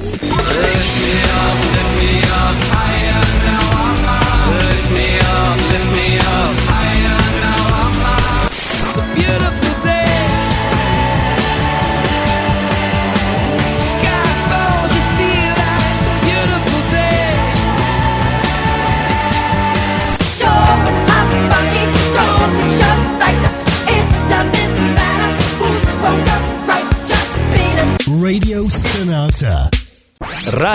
yeah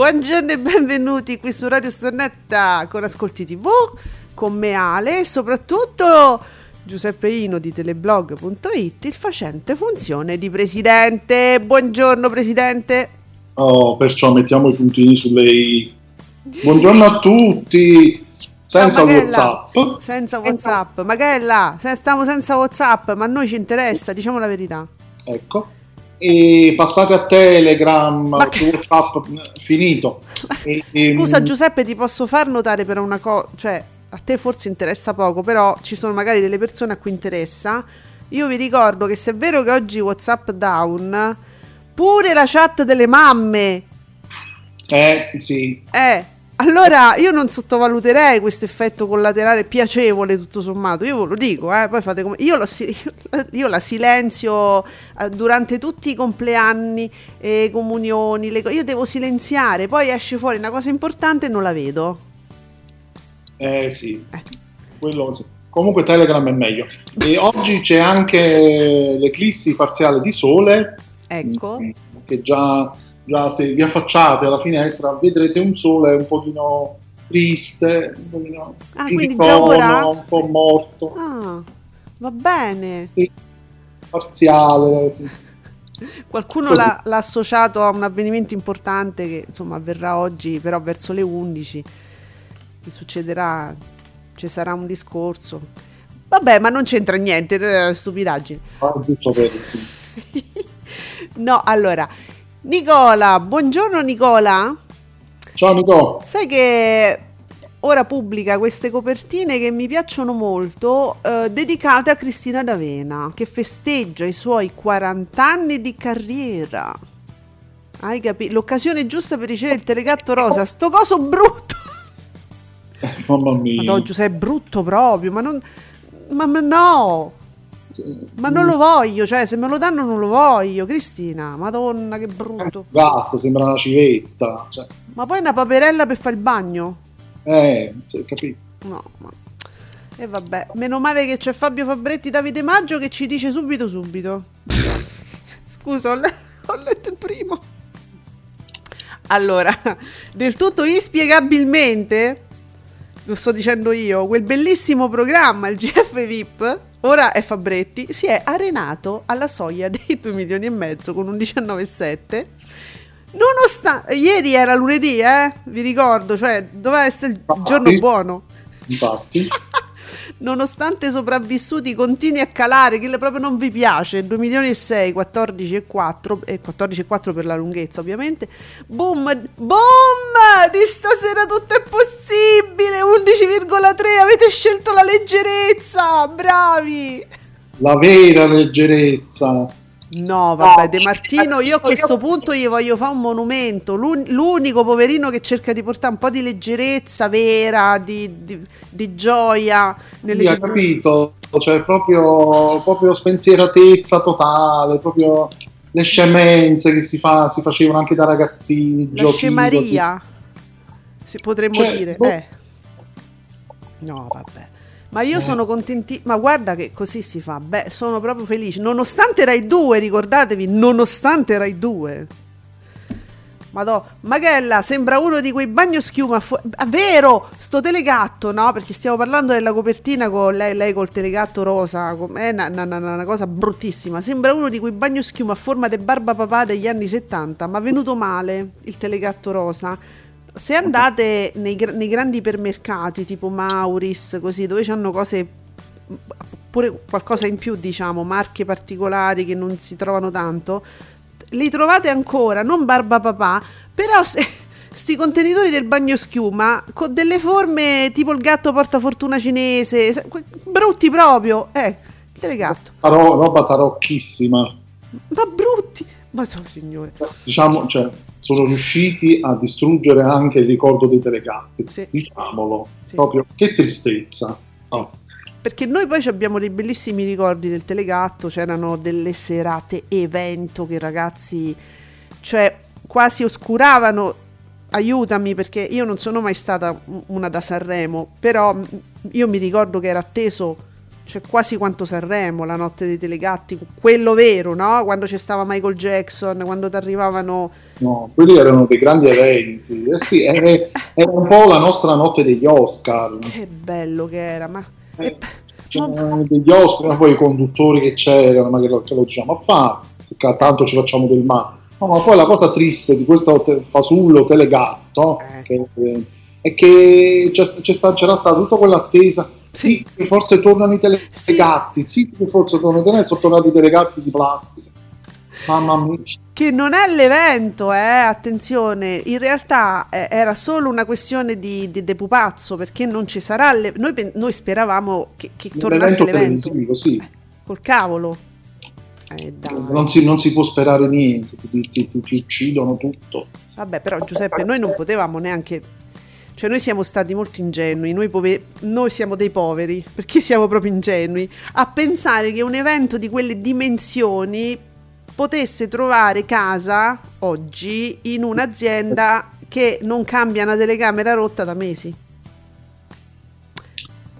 Buongiorno e benvenuti qui su Radio Stornetta con Ascolti TV, con me Ale e soprattutto Giuseppe Ino di teleblog.it, il facente funzione di presidente. Buongiorno presidente. Oh, perciò mettiamo i puntini sulle i. Buongiorno a tutti. Senza Magella. WhatsApp. Senza WhatsApp. Magella, se stiamo senza WhatsApp, ma a noi ci interessa, diciamo la verità. Ecco. E passate a Telegram, che- WhatsApp, finito. E- Scusa Giuseppe, ti posso far notare però una cosa, cioè a te forse interessa poco, però ci sono magari delle persone a cui interessa. Io vi ricordo che se è vero che oggi WhatsApp down, pure la chat delle mamme Eh, sì. Eh, allora io non sottovaluterei questo effetto collaterale piacevole tutto sommato, io ve lo dico, eh, poi fate come... Io, lo io la silenzio eh, durante tutti i compleanni, e comunioni, le io devo silenziare, poi esce fuori una cosa importante e non la vedo. Eh, sì. Quello sì. Comunque Telegram è meglio. E oggi c'è anche l'eclissi parziale di sole. Ecco. Che già, già se vi affacciate alla finestra vedrete un sole un pochino triste, un pochino Ah, ora? un po' morto. Ah, va bene. Sì, parziale. Sì. Qualcuno l'ha, l'ha associato a un avvenimento importante che insomma avverrà oggi, però verso le 11. Che succederà? Ci sarà un discorso. Vabbè, ma non c'entra niente, eh, stupidaggini. Ah, giusto per sì. No, allora, Nicola, buongiorno Nicola. Ciao Nico. Sai che ora pubblica queste copertine che mi piacciono molto, eh, dedicate a Cristina D'Avena, che festeggia i suoi 40 anni di carriera. Hai capito? L'occasione giusta per ricevere il telegatto rosa. Sto coso brutto. Mamma mia. Madonna, Giuseppe, è brutto proprio, ma non... Ma, ma no! Ma non lo voglio, cioè se me lo danno non lo voglio, Cristina, madonna che brutto. Gatto, sembra una civetta. Cioè, Ma poi una paperella per fare il bagno? eh, sì, capito. No, ma... E vabbè, meno male che c'è Fabio Fabretti Davide Maggio che ci dice subito subito. Scusa, ho, le- ho letto il primo. Allora, del tutto inspiegabilmente, lo sto dicendo io, quel bellissimo programma, il GF VIP, ora è Fabretti, si è arenato alla soglia dei 2 milioni e mezzo con un 19,7. Nonostante, ieri era lunedì, eh? Vi ricordo, cioè doveva essere il Infatti. giorno buono. Infatti, Nonostante sopravvissuti continui a calare, che proprio non vi piace, 2 milioni e 6, 14 e 4, e 14 e 4 per la lunghezza ovviamente, boom, boom, di stasera tutto è possibile, 11,3, avete scelto la leggerezza, bravi! la vera leggerezza. No, vabbè, De Martino, io a questo punto gli voglio fare un monumento. L'un- l'unico poverino che cerca di portare un po' di leggerezza vera, di, di- di gioia. Sì, ha capito, cioè proprio, proprio spensieratezza totale, proprio le scemenze che si, fa, si facevano anche da ragazzini, La scemaria, si potremmo Cioè, dire. boh. Eh. No, vabbè. Ma io sono contenti, ma guarda che così si fa. Beh, sono proprio felice. Nonostante Rai 2, ricordatevi, nonostante Rai 2. Madò, Magella sembra uno di quei bagnoschiuma. Fu- ah, vero, sto telegatto, no? Perché stiamo parlando della copertina con lei, lei col telegatto rosa. com- È una, una- una- una cosa bruttissima. Sembra uno di quei bagnoschiuma a forma di barba papà degli anni 70. Ma venuto male il telegatto rosa. Se andate nei, nei grandi ipermercati tipo Mauris, così, dove hanno cose pure qualcosa in più, diciamo, marche particolari che non si trovano tanto, li trovate ancora, non barba papà, però se, sti contenitori del bagno schiuma con delle forme tipo il gatto portafortuna cinese, brutti proprio, eh, il telegatto, Taro- roba tarocchissima. ma brutti, ma so, signore, Diciamo, cioè, sono riusciti a distruggere anche il ricordo dei telegatti. Sì. Diciamolo, Sì. proprio che tristezza. Oh. perché noi poi abbiamo dei bellissimi ricordi del telegatto, c'erano delle serate evento che i ragazzi, cioè quasi oscuravano, aiutami perché io non sono mai stata una da Sanremo, però io mi ricordo che era atteso cioè quasi quanto Sanremo, la notte dei telegatti, quello vero, no? Quando c'è stava Michael Jackson, quando ti arrivavano... No, quelli erano dei grandi eventi. Eh sì, era un po' la nostra notte degli Oscar. Che bello che era, ma... Eh, C'erano degli Oscar, poi i conduttori che c'erano, ma che lo, che lo diciamo a fare, tanto ci facciamo del male. No, ma poi la cosa triste di questo te- fasullo telegatto Eh. che- eh, è che c'è, c'è sta- c'era stata tutta quell'attesa. Sì, forse tornano i telegatti, sì, che forse tornano i telegatti, sono tornati i telegatti di plastica. Mamma mia. Che non è l'evento, eh, attenzione, in realtà eh, era solo una questione di, di, di pupazzo perché non ci sarà, le- noi, noi speravamo che, che tornasse L'evento sì. col cavolo. Eh. Non si, non si può sperare niente, ti- ti- ti- ti uccidono tutto. Vabbè, però Giuseppe, noi non potevamo neanche, cioè noi siamo stati molto ingenui, noi, pove- noi siamo dei poveri, perché siamo proprio ingenui, a pensare che un evento di quelle dimensioni potesse trovare casa oggi in un'azienda che non cambia una telecamera rotta da mesi.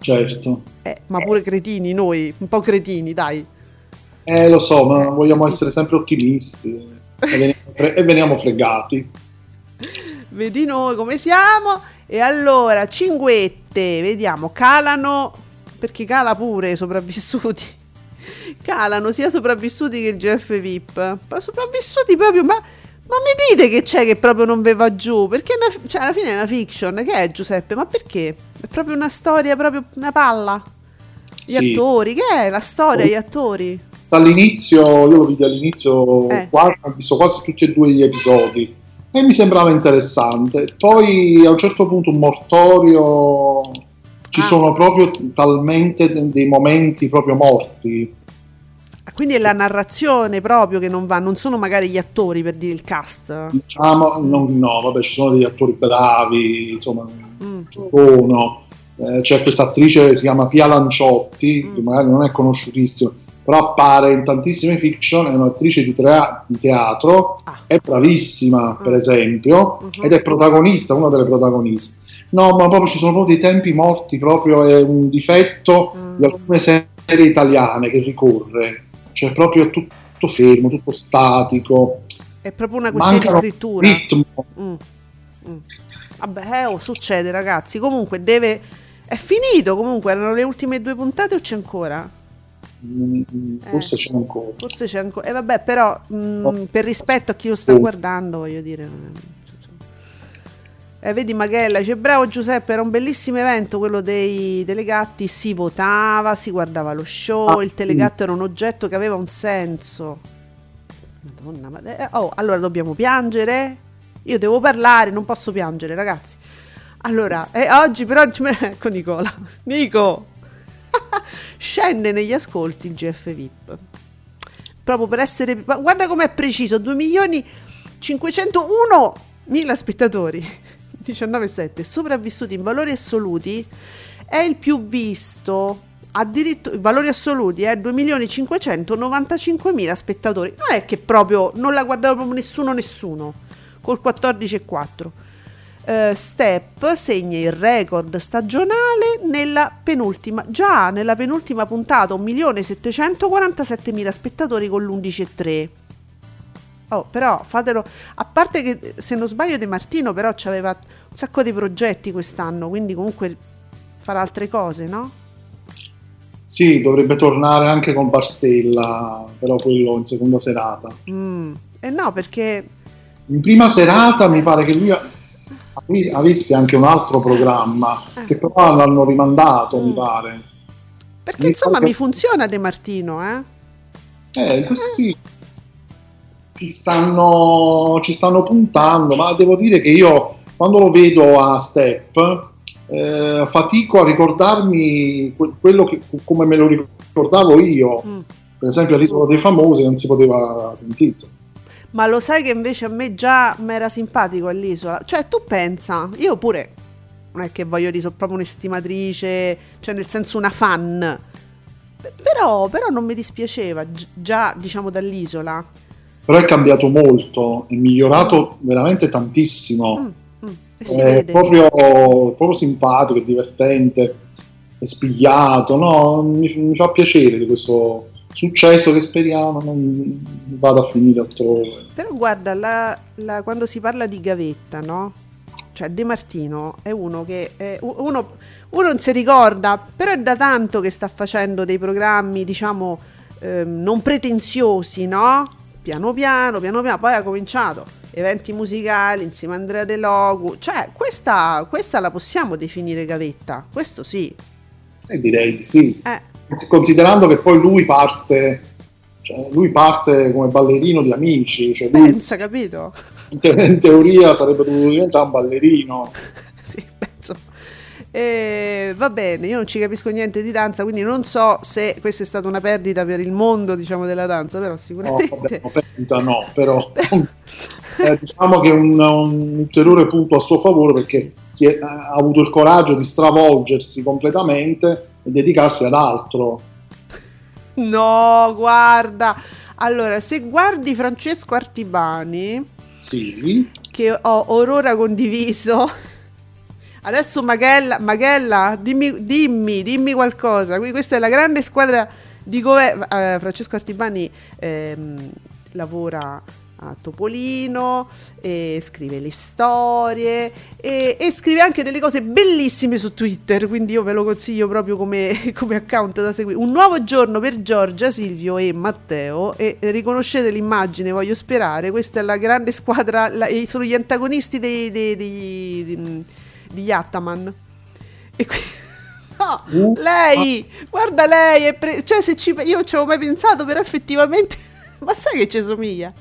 Certo. Eh, ma pure cretini noi, un po' cretini, dai. Eh, lo so, ma vogliamo essere sempre ottimisti e veniamo, fre- e veniamo fregati. Vedi noi come siamo. E allora, cinguette, vediamo, calano, perché cala pure sopravvissuti. Calano sia sopravvissuti che il GF VIP. Ma sopravvissuti proprio, ma, ma mi dite che c'è che proprio non ve va giù? Perché una- cioè, alla fine è una fiction, che è Giuseppe? Ma perché? È proprio una storia, proprio una palla. Gli Sì. attori, che è la storia, gli attori? Sta all'inizio, io lo vidi all'inizio, Eh. quasi, ho visto quasi tutti e due gli episodi e mi sembrava interessante. Poi a un certo punto un mortorio, ci Ah. sono proprio talmente de- dei momenti proprio morti. Quindi è la narrazione proprio che non va, non sono magari gli attori per dire il cast. Diciamo, non- no, vabbè, ci sono degli attori bravi, insomma, Mm. ci sono. Eh, c'è questa attrice che si chiama Pia Lanciotti, Mm. che magari non è conosciutissima, però appare in tantissime fiction, è un'attrice di, trea- di teatro, Ah. è bravissima per Mm. esempio, Mhm. ed è protagonista, una delle protagoniste. No, ma proprio ci sono proprio dei tempi morti, proprio è un difetto Mm. di alcune serie italiane che ricorre, cioè proprio tutto fermo, tutto statico, È proprio una questione di mancano scrittura. ritmo. Mm. Mm. Vabbè, oh, succede ragazzi. Comunque deve... È finito comunque, erano le ultime due puntate o c'è ancora? Mm, Forse Eh. c'è ancora. Forse c'è ancora. E vabbè, però mm, Oh. per rispetto a chi lo sta Oh. guardando, voglio dire... Eh, vedi Magella, dice bravo Giuseppe, era un bellissimo evento quello dei telegatti, si votava, si guardava lo show, Ah, il sì. telegatto era un oggetto che aveva un senso. Madonna, ma eh, oh, allora dobbiamo piangere? Io devo parlare, non posso piangere, ragazzi. Allora, eh, oggi però ecco Nicola. Nico. Scende negli ascolti il GF VIP. Proprio per essere ma guarda com'è preciso, 2 milioni 501 mila spettatori. 19,7 sopravvissuti in valori assoluti è il più visto addirittura valori assoluti è 2 milioni 595 mila spettatori non è che proprio non la guardava proprio nessuno nessuno col 14,4 eh, Step segna il record stagionale nella penultima già nella penultima puntata 1.747.000 spettatori con l'11,3 Oh, però fatelo. A parte che se non sbaglio De Martino, però aveva un sacco di progetti quest'anno, quindi comunque farà altre cose, no? Sì, dovrebbe tornare anche con Bastella, però quello in seconda serata. Mm. Eh no, perché In prima serata mi pare che lui avesse anche un altro programma, Eh. che però l'hanno rimandato, mi Mm. pare. Perché Mi insomma pare- mi funziona De Martino, eh? Eh, questo sì. Ci stanno, ci stanno puntando, ma devo dire che io quando lo vedo a Step eh, fatico a ricordarmi que- quello che, come me lo ricordavo io. Mm. Per esempio all'Isola dei Famosi non si poteva sentire. Ma lo sai che invece a me già mi era simpatico all'isola? Cioè, tu pensa, io pure non è che voglio dire, sono proprio un'estimatrice, cioè nel senso una fan. Però, però non mi dispiaceva gi- già, diciamo, dall'isola. Però è cambiato molto, è migliorato veramente tantissimo. Mm, mm, è proprio, proprio simpatico, è divertente, è spigliato, no? mi, mi fa piacere di questo successo che speriamo non vada a finire altrove. Però guarda, la- la- quando si parla di gavetta, no? Cioè De Martino è uno che è- uno, uno non si ricorda, però è da tanto che sta facendo dei programmi, diciamo, ehm, non pretenziosi, no? Piano piano, piano piano, poi ha cominciato eventi musicali insieme a Andrea De Logu, cioè questa, questa la possiamo definire gavetta, questo sì. E direi di sì. Eh, Considerando che poi lui parte, cioè lui parte come ballerino di amici, cioè lui pensa, capito? in te- in teoria sarebbe dovuto diventare un ballerino. sì, penso. Eh, va bene, io non ci capisco niente di danza, quindi non so se questa è stata una perdita per il mondo, diciamo, della danza, però No, sicuramente... vabbè, no, perdita no, però eh, diciamo che è un, un ulteriore punto a suo favore perché è- ha avuto il coraggio di stravolgersi completamente e dedicarsi ad altro. No, guarda. Allora, se guardi Francesco Artibani, Sì, che ho orora condiviso, adesso Magella, Magella dimmi, dimmi, dimmi qualcosa. Qui- Questa è la grande squadra di governo. eh, Francesco Artibani ehm, lavora a Topolino, e scrive le storie e, e scrive anche delle cose bellissime su Twitter, quindi io ve lo consiglio proprio come, come account da seguire. Un nuovo giorno per Giorgia, Silvio e Matteo e riconoscete l'immagine, voglio sperare, questa è la grande squadra, la- sono gli antagonisti dei, dei, dei- di- di Yattaman. E qui... No, Uh, lei, guarda lei, è pre- cioè se ci, io non ci avevo mai pensato, però effettivamente, ma sai che ci somiglia?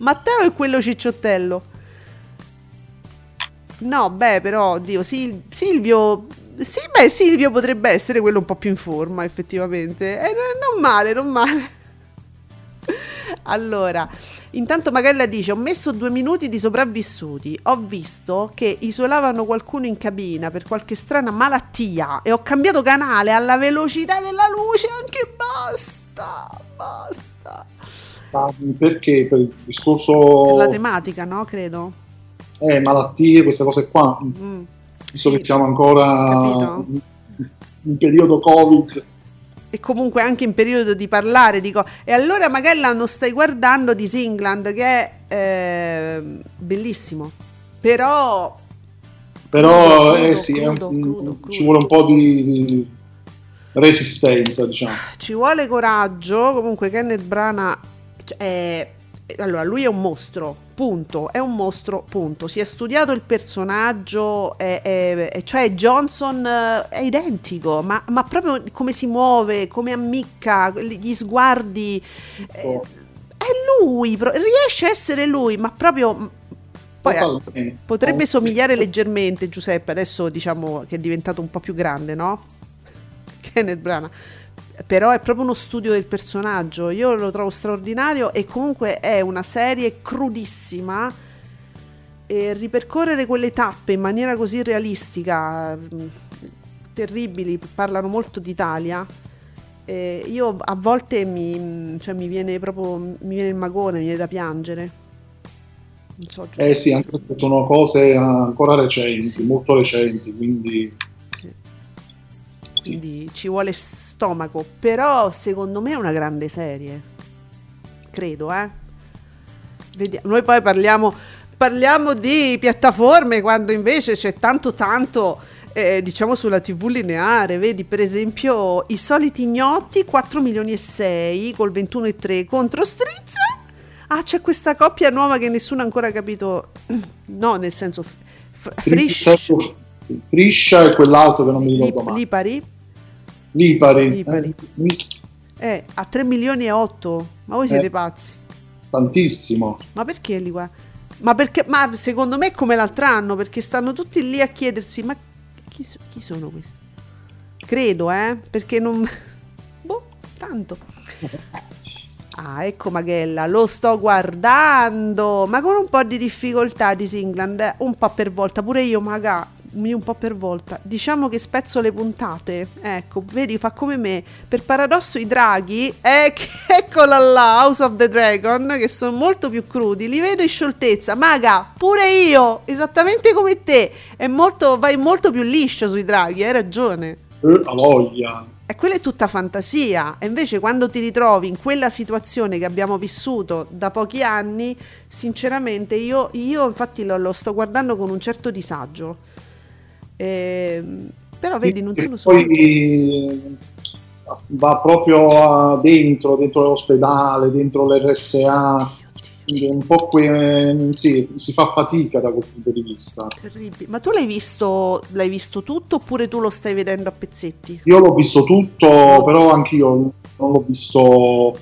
Matteo è quello cicciottello. No, beh, però, Dio, Sil- Silvio... Sì, beh, Silvio potrebbe essere quello un po' più in forma, effettivamente. Eh, non male, non male. Allora, intanto Magella dice: Ho messo due minuti di sopravvissuti. Ho visto che isolavano qualcuno in cabina per qualche strana malattia e ho cambiato canale alla velocità della luce. Anche basta, basta. Perché per il Per discorso la tematica, no? Credo. eh, malattie, queste cose qua, Mm. visto Sì. che siamo ancora in, in periodo Covid, E comunque anche in periodo di parlare dico e allora magari non stai guardando di Singland che è ehm, bellissimo però però Crudo, eh, sì, un- crudo, crudo, crudo. ci vuole un po' di, di resistenza, diciamo. ci vuole coraggio comunque Kenneth Brana cioè, allora lui è un mostro punto è un mostro punto si è studiato il personaggio è, è- cioè Johnson eh, è identico ma, ma proprio come si muove come ammicca gli sguardi eh, è lui riesce a essere lui ma proprio poi eh. Potrebbe Oh, somigliare leggermente Giuseppe, adesso diciamo che è diventato un po' più grande, no? Kenneth Branagh. Però è proprio uno studio del personaggio, io lo trovo straordinario e comunque è una serie crudissima e ripercorrere quelle tappe in maniera così realistica, mh, terribili, parlano molto d'Italia. eh, io a volte mi, cioè, mi viene proprio mi viene il magone, mi viene da piangere. So. Eh sì, anche perché sono cose ancora recenti, Sì. molto recenti, quindi Sì. Sì. Quindi ci vuole stomaco, però secondo me è una grande serie. Credo, eh. Vediamo. Noi poi parliamo, parliamo di piattaforme quando invece c'è tanto tanto eh, diciamo sulla tv lineare, vedi per esempio i soliti ignoti 4 milioni e 6 col 21 e 3 contro Strizza. Ah, c'è questa coppia nuova che nessuno ha ancora capito. No, nel senso f- Frisch Friscia e quell'altro che non mi ricordo mai. Lipari Lipari, Lipari. eh, eh, a 3 milioni e 8. Ma voi siete Eh. pazzi? tantissimo. Ma perché lì qua? Ma perché? Ma secondo me è come l'altro anno, perché stanno tutti lì a chiedersi: ma chi, chi sono questi? Credo, eh? Perché non. Boh, tanto. Ah, ecco Maghella, lo sto guardando, ma con un po' di difficoltà di Singland, eh, un po' per volta, pure io Maga, un po' per volta. Diciamo che spezzo le puntate, ecco, vedi, fa come me. Per paradosso i draghi, eh, che- eccola là, House of the Dragon, che sono molto più crudi, li vedo in scioltezza. Maga, pure io, esattamente come te, è molto, vai molto più liscio sui draghi, hai ragione. Eh, voglia. E quella è tutta fantasia. E invece quando ti ritrovi in quella situazione che abbiamo vissuto da pochi anni, sinceramente io, io infatti lo, lo sto guardando con un certo disagio. Ehm, però Sì, vedi, non sono solo... Poi eh, va proprio dentro, dentro l'ospedale, dentro l'RSA. Un po' que- sì, si fa fatica da quel punto di vista. Terribile. Ma tu l'hai visto, l'hai visto tutto oppure tu lo stai vedendo a pezzetti? Io l'ho visto tutto, però anch'io non l'ho visto,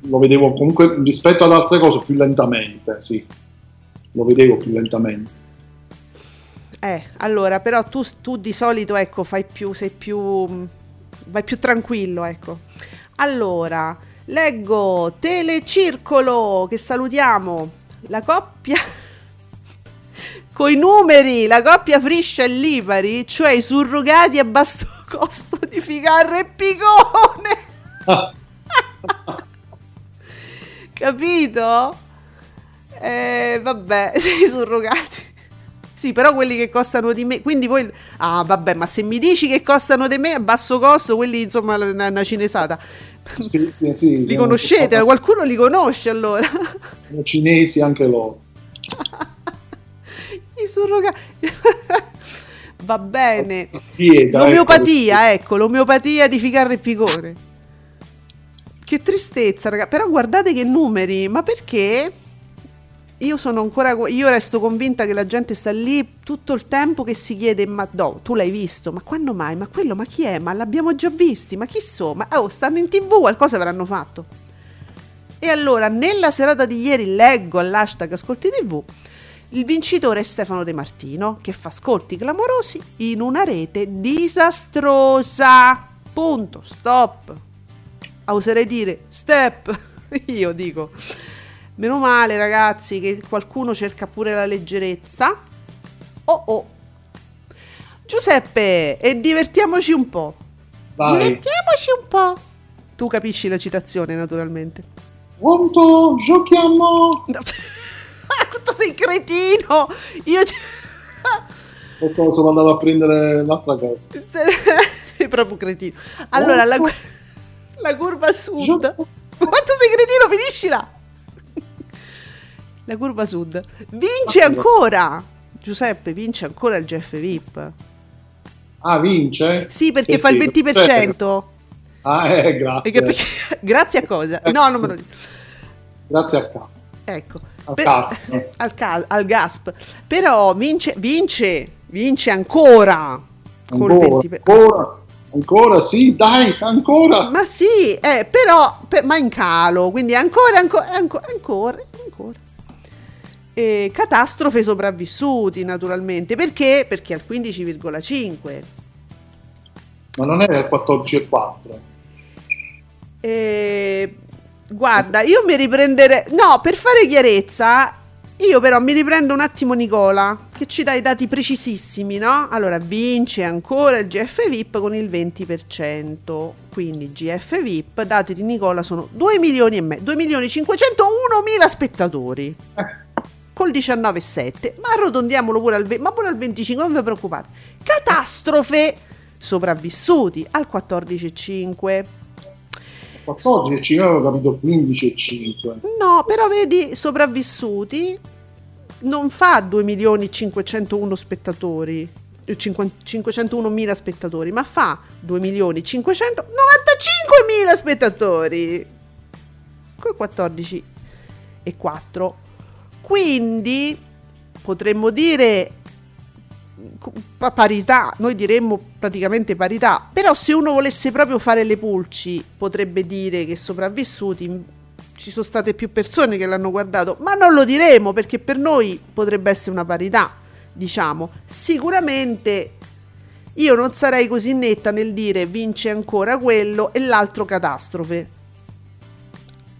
lo vedevo comunque rispetto ad altre cose più lentamente, sì, lo vedevo più lentamente. Eh, allora, però tu, tu di solito, ecco, fai più, sei più, vai più tranquillo, ecco. Allora, leggo Telecircolo, che salutiamo, la coppia, coi numeri, la coppia Friscia e Lipari, cioè i surrogati a basso costo di Ficarra e Picone. Capito? Eh, vabbè, i surrogati. Sì, però quelli che costano di me. Quindi voi. Ah, vabbè, ma se mi dici che costano di me a basso costo, quelli insomma una, una cinesata. Sì, sì, sì, Li conoscete? Qualcuno li conosce allora? sono cinesi anche loro. I surrogati. Va bene. Spiega, L'omeopatia, ecco, l'omeopatia di Ficarra e Picone. Che tristezza, raga. Però guardate che numeri, ma perché? Io sono ancora. Io resto convinta che la gente sta lì tutto il tempo che si chiede: Ma no, tu l'hai visto? Ma quando mai? Ma quello, ma chi è? Ma l'abbiamo già visti? Ma chi sono? Ma oh, stanno in tv, qualcosa avranno fatto. E allora, nella serata di ieri, leggo all'hashtag Ascolti TV. Il vincitore è Stefano De Martino che fa ascolti clamorosi in una rete disastrosa. Punto. Stop. Ah, oserei dire step. Io dico. Meno male, ragazzi, che qualcuno cerca pure la leggerezza. Oh oh. Giuseppe, e divertiamoci un po'. Vai, Divertiamoci un po'. Tu capisci la citazione, naturalmente. quanto giochiamo? No. Quanto sei cretino! Io. Adesso sono andato a prendere un'altra cosa. sei proprio cretino. Allora, la, la curva sud. Gioco- Quanto sei cretino, finiscila! La curva sud. Vince ancora! Giuseppe, vince ancora il Jeff VIP. Ah, vince? Sì, perché fa il 20%. Ah, eh, grazie. perché- grazie a cosa? No, non me lo dico. Grazie a capo. Ecco. Al Per- al, ca- al GASP. Però vince, vince, vince ancora. Ancora, 20%. ancora, ancora, sì, dai, ancora. Ma sì, eh, però, per- ma in calo, quindi ancora, ancora, ancora, ancora, ancora. E catastrofe sopravvissuti, naturalmente. Perché? Perché al 15,5. Ma non era il 14,4. E, guarda, io mi riprenderei... No, per fare chiarezza, io però mi riprendo un attimo Nicola, che ci dà i dati precisissimi, no? Allora, vince ancora il GF VIP con il 20%. Quindi GF VIP, dati di Nicola, sono 2 milioni e mezzo, 2 milioni 501 mila spettatori. Col 19,7, ma arrotondiamolo pure al 20, ma pure al 25, non vi preoccupate. Catastrofe sopravvissuti al 14,5. 14 e 5 avevo capito 15 e 5. No, però vedi, sopravvissuti non fa 2 milioni 501 spettatori, eh, 501 mila spettatori, ma fa 2 milioni 595 mila spettatori. Con 14 e 4. Quindi potremmo dire parità, noi diremmo praticamente parità, però se uno volesse proprio fare le pulci potrebbe dire che sopravvissuti ci sono state più persone che l'hanno guardato, ma non lo diremo perché per noi potrebbe essere una parità, diciamo. Sicuramente io non sarei così netta nel dire vince ancora quello e l'altro catastrofe.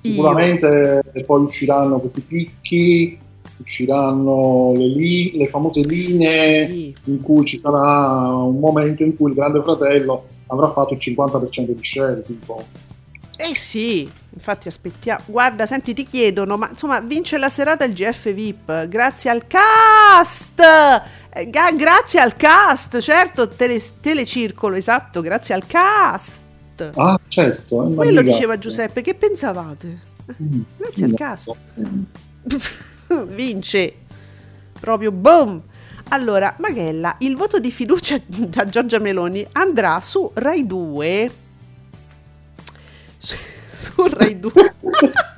Sicuramente io. poi usciranno questi picchi, usciranno le, li, le famose linee sì. in cui ci sarà un momento in cui il Grande Fratello avrà fatto il 50% di share. Tipo. Eh sì, infatti aspettiamo. Guarda, senti, ti chiedono, ma insomma, vince la serata il GF VIP grazie al cast. Eh, grazie al cast, certo, tele, telecircolo, esatto, grazie al cast. Ah, certo. Quello diceva Giuseppe, che pensavate? Mm. Grazie mm. al cast. vince proprio boom. Allora, Maghella, il voto di fiducia da Giorgia Meloni andrà su Rai 2. Su, su Rai 2.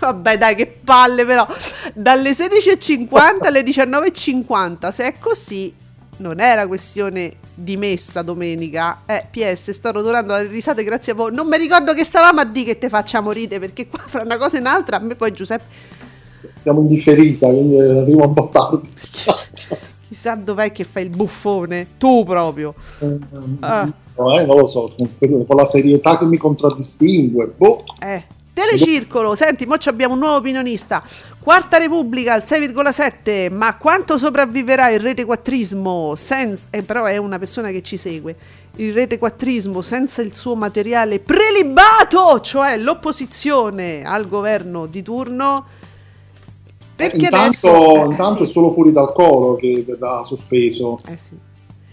Vabbè, dai, che palle però. Dalle 16.50 alle 19.50. Se è così, non era questione di messa domenica. Eh, PS, sto rotolando le risate grazie a voi. Non mi ricordo che stavamo a dire che te facciamo ridere, perché qua fra una cosa e un'altra, a me poi Giuseppe siamo in differita, quindi arrivo un po' tardi. Chissà dov'è che fai il buffone, tu proprio. Eh, ah. no, eh, non lo so, con la serietà che mi contraddistingue. Boh. Eh. Telecircolo, senti, mo abbiamo un nuovo opinionista. Quarta Repubblica al 6,7. Ma quanto sopravviverà il rete quattrismo? Senza, eh, però è una persona che ci segue. Il rete quattrismo senza il suo materiale prelibato, cioè l'opposizione al governo di turno perché intanto, adesso, eh, intanto sì. è solo fuori dal coro che verrà sospeso. Eh sì.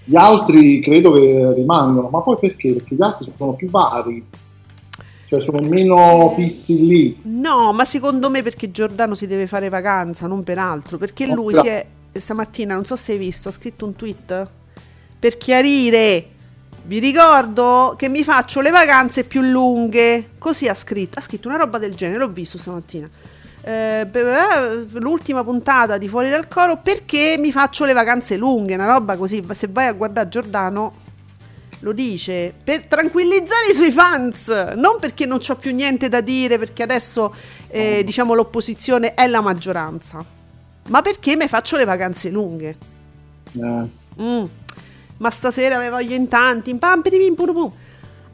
Gli altri credo che rimangono, ma poi perché? Perché gli altri sono più vari. Cioè sono meno fissi lì. No, ma secondo me perché Giordano si deve fare vacanza, non per altro. Perché no, lui si è stamattina, non so se hai visto, ha scritto un tweet per chiarire. Vi ricordo che mi faccio le vacanze più lunghe. Così ha scritto. Ha scritto una roba del genere, l'ho visto stamattina eh, l'ultima puntata di Fuori dal Coro perché mi faccio le vacanze lunghe, una roba così. Se vai a guardare Giordano lo dice per tranquillizzare i suoi fans, non perché non ho più niente da dire, perché adesso eh, diciamo l'opposizione è la maggioranza, ma perché mi faccio le vacanze lunghe. Eh. Mm. Ma stasera mi voglio in tanti, in pam, pim, pum, pum.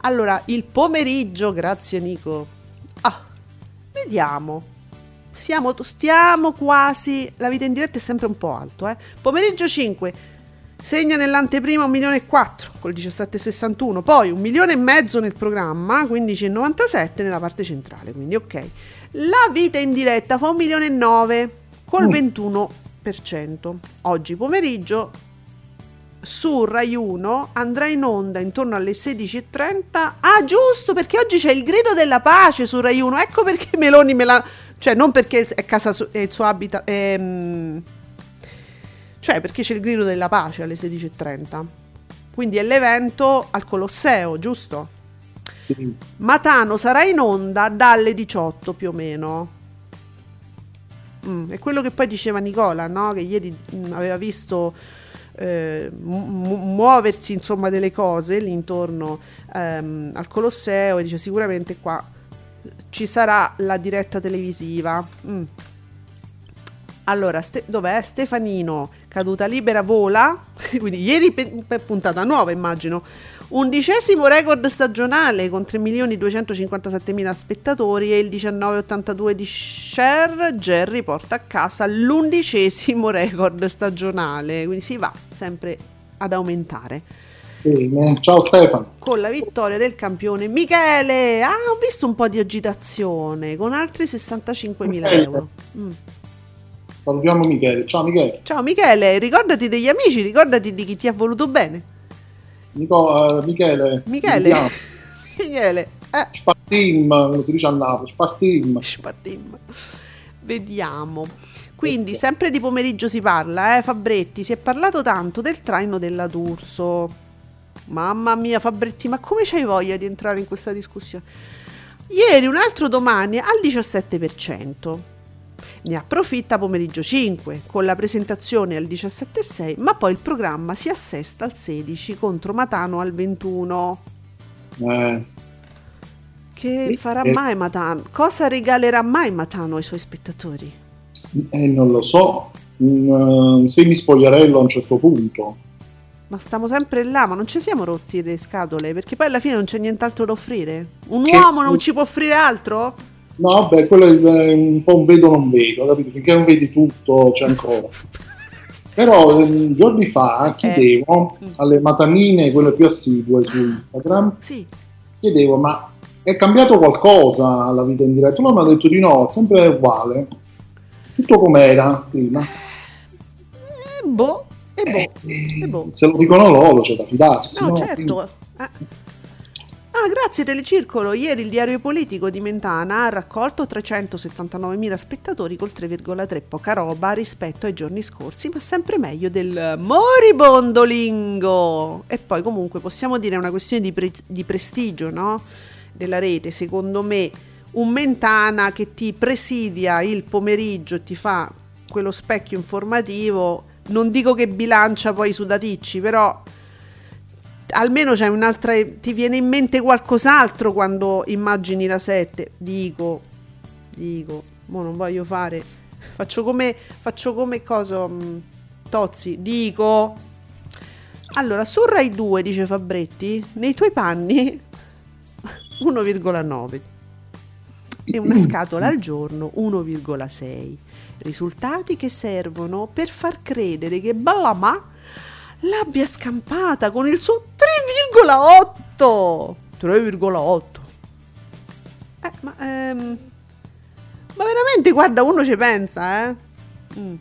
Allora, il pomeriggio, grazie Nico. Ah, vediamo siamo, stiamo quasi. La vita in diretta è sempre un po' alto. Eh? Pomeriggio 5 segna nell'anteprima 1 milione e 4 col 17,61, poi 1 milione e mezzo nel programma, 15,97 nella parte centrale. Quindi, ok. La vita in diretta fa 1 milione e 9 col mm. 21%. Oggi pomeriggio su Rai 1 andrà in onda intorno alle 16.30. Ah, giusto, perché oggi c'è il grido della pace su Rai 1. Ecco perché Meloni me l'ha cioè, non perché è, casa su- è il suo habitat. È, mm, cioè, perché c'è il grido della pace alle 16.30. Quindi è l'evento al Colosseo, giusto? Sì. Matano sarà in onda dalle 18 più o meno. Mm, è quello che poi diceva Nicola, no? Che ieri mm, aveva visto eh, mu- muoversi insomma delle cose lì intorno ehm, al Colosseo e dice sicuramente qua ci sarà la diretta televisiva. Mm. Allora, ste- dov'è? Stefanino, caduta libera, vola. Quindi ieri pe- puntata nuova, immagino. Undicesimo record stagionale con 3.257.000 spettatori e il 19,82 di share. Jerry porta a casa l'undicesimo record stagionale. Quindi si va sempre ad aumentare. Bene. Ciao Stefano. Con la vittoria del campione Michele. Ah, ho visto un po' di agitazione con altri 65.000 euro. Mm. Salutiamo Michele. Ciao Michele. Ciao Michele, ricordati degli amici, ricordati di chi ti ha voluto bene. Nico, uh, Michele. Michele. Michele. Eh. Spartim, come si dice a Napoli, Spartim. Spartim. Vediamo. Quindi, sempre di pomeriggio si parla, eh, Fabretti. Si è parlato tanto del traino della D'Urso. Mamma mia, Fabretti, ma come c'hai voglia di entrare in questa discussione? Ieri un altro domani al 17%. Ne approfitta pomeriggio 5 con la presentazione al 17,6, ma poi il programma si assesta al 16 contro Matano al 21. Eh, Che farà eh. mai Matano? Cosa regalerà mai Matano ai suoi spettatori? eh, non lo so, un, eh, semispogliarello a un certo punto. Ma stiamo sempre là, ma non ci siamo rotti le scatole, perché poi alla fine non c'è nient'altro da offrire. Un Che- uomo non ci può offrire altro? No, beh, quello è è un po' un vedo non vedo, capito? Finché non vedi tutto c'è ancora. Però ehm, giorni fa chiedevo Mm. alle matanine, quelle più assidue su Instagram, Sì. chiedevo ma è cambiato qualcosa la vita in diretta? Loro mi hanno detto di no, sempre uguale, tutto com'era prima. E boh, e boh, Eh, boh. Se lo dicono loro c'è da fidarsi. No, no? certo. Eh. Ah, grazie Telecircolo. Ieri il diario politico di Mentana ha raccolto 379.000 spettatori col 3,3, poca roba rispetto ai giorni scorsi, ma sempre meglio del moribondo lingo. E poi comunque possiamo dire una questione di, pre- di prestigio, no? Della rete, secondo me un Mentana che ti presidia il pomeriggio e ti fa quello specchio informativo, non dico che bilancia poi su daticci, però almeno c'è un'altra ti viene in mente qualcos'altro quando immagini la 7 dico dico mo non voglio fare faccio come faccio come cosa mh, Tozzi dico. Allora su Rai 2 dice Fabretti nei tuoi panni 1,9 e una scatola al giorno 1,6 risultati che servono per far credere che Ballamà l'abbia scampata con il suo 3,8 3,8 eh, ma, ehm, ma veramente guarda uno ci pensa eh Mm.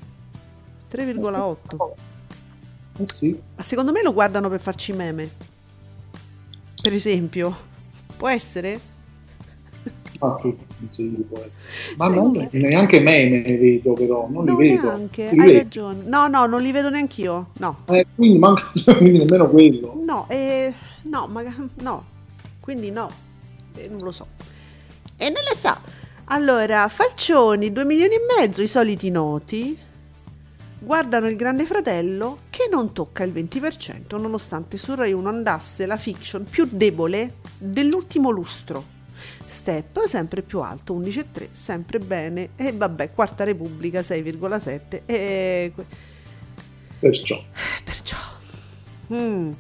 3,8 Eh sì. ma secondo me lo guardano per farci meme per esempio può essere? Sì, sì, può essere. Ma Secondo non, me- neanche meme vedo però, non no li vedo. neanche Li hai vedi? ragione no no non li vedo neanch'io no Eh, quindi manca quindi nemmeno quello. No, eh, no, maga- no, quindi no, Eh, non lo so. E non le sa. Allora, Falcioni, 2 milioni e mezzo, i soliti noti, guardano il Grande Fratello che non tocca il 20%, nonostante su Rai 1 andasse la fiction più debole dell'ultimo lustro. Step sempre più alto, 11,3, sempre bene. E vabbè, Quarta Repubblica 6,7. E Perciò. Perciò, mm,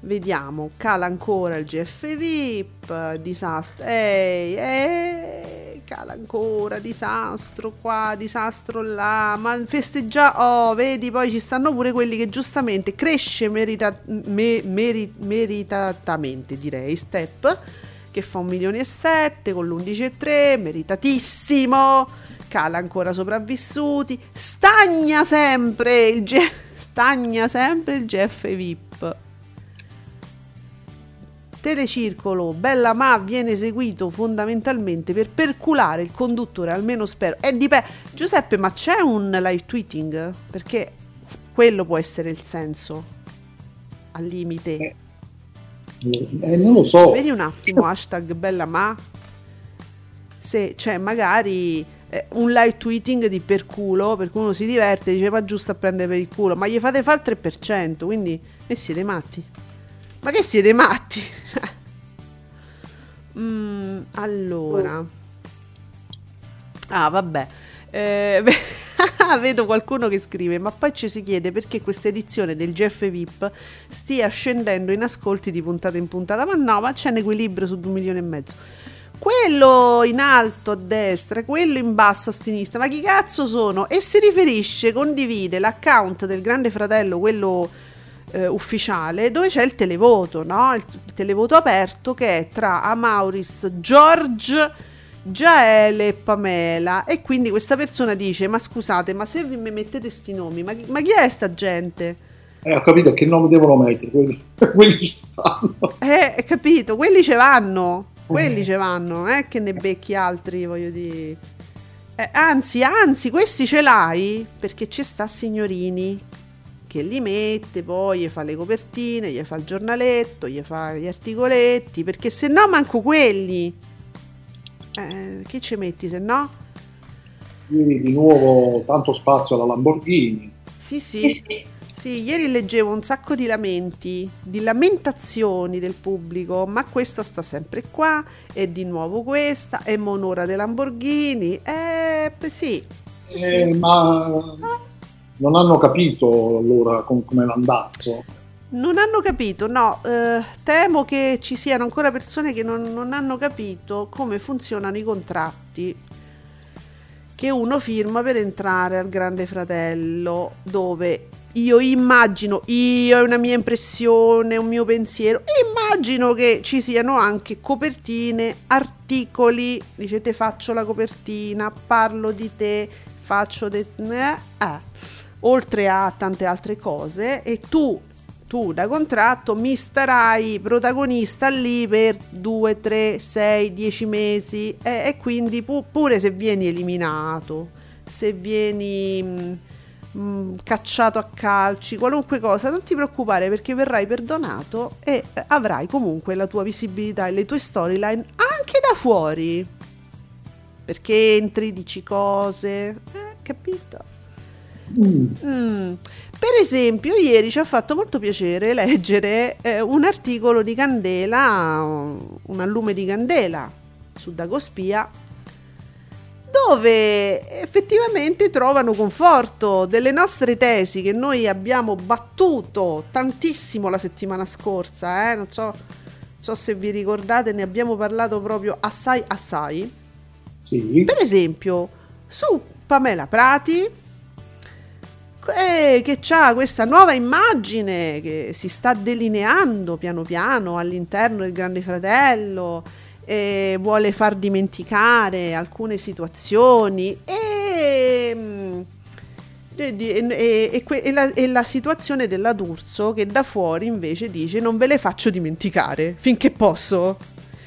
vediamo, cala ancora il GF VIP, disastro, ehi, ehi, cala ancora, disastro qua, disastro là, ma festeggia, oh, vedi, poi ci stanno pure quelli che giustamente cresce merita- me- meri- meritatamente, direi, Step, che fa un milione e sette con l'11,3, meritatissimo, cala ancora sopravvissuti, stagna sempre il G- stagna sempre il GF VIP. Telecircolo, bella ma viene eseguito fondamentalmente per perculare il conduttore, almeno spero. E dipende. Giuseppe, ma c'è un live tweeting? Perché quello può essere il senso. Al limite. Eh, non lo so. Vedi un attimo, hashtag bella ma. Se c'è magari eh, un live tweeting di per culo, per cui uno si diverte, dice va giusto a prendere per il culo, ma gli fate fare il 3%, quindi e siete matti. Ma che siete matti? Mm, allora. Ah, vabbè. Eh, beh, vedo qualcuno che scrive, ma poi ci si chiede perché questa edizione del GF VIP stia scendendo in ascolti di puntata in puntata. Ma no, ma c'è un equilibrio su 2 milioni e mezzo. Quello in alto a destra, quello in basso a sinistra, ma chi cazzo sono? E si riferisce, condivide l'account del Grande Fratello, quello eh, ufficiale, dove c'è il televoto, no? Il televoto aperto che è tra Amauris, George, Giaele e Pamela. E quindi questa persona dice: Ma scusate, ma se vi mi mettete sti nomi, ma, chi- ma chi è sta gente? Eh, ho capito che nome devono mettere, quelli, quelli ci stanno. Eh, capito, quelli ce vanno. quelli ce vanno, non è che ne becchi altri, voglio dire. Eh, anzi, anzi, questi ce l'hai perché ci sta Signorini che li mette, poi gli fa le copertine, gli fa il giornaletto, gli fa gli articoletti, perché se no manco quelli. Eh, che ci metti se no? Quindi di nuovo tanto spazio alla Lamborghini. Sì, sì. Sì, ieri leggevo un sacco di lamenti, di lamentazioni del pubblico, ma questa sta sempre qua, e di nuovo questa, è monora dei Lamborghini, eh, sì. Eh, ma non hanno capito allora com- com'è l'andazzo. Non hanno capito, no, eh, temo che ci siano ancora persone che non, non hanno capito come funzionano i contratti che uno firma per entrare al Grande Fratello, dove io immagino, io è una mia impressione, un mio pensiero, immagino che ci siano anche copertine, articoli, dice te faccio la copertina, parlo di te, faccio de... Eh, eh. oltre a tante altre cose e tu tu da contratto mi starai protagonista lì per 2, 3, 6, 10 mesi e, e quindi pu- pure se vieni eliminato, se vieni mh, mh, cacciato a calci, qualunque cosa, non ti preoccupare perché verrai perdonato e eh, avrai comunque la tua visibilità e le tue storyline anche da fuori. Perché entri, dici cose, eh, capito? Mm. Mm. Per esempio, ieri ci ha fatto molto piacere leggere eh, un articolo di Candela, un allume di Candela su Dagospia, dove effettivamente trovano conforto delle nostre tesi che noi abbiamo battuto tantissimo la settimana scorsa, eh? non so, so se vi ricordate, ne abbiamo parlato proprio assai assai. Sì. Per esempio, su Pamela Prati, eh, che ha questa nuova immagine che si sta delineando piano piano all'interno del Grande Fratello, e vuole far dimenticare alcune situazioni e, mm, e, e, e la, la, situazione della D'Urso che da fuori invece dice non ve le faccio dimenticare finché posso,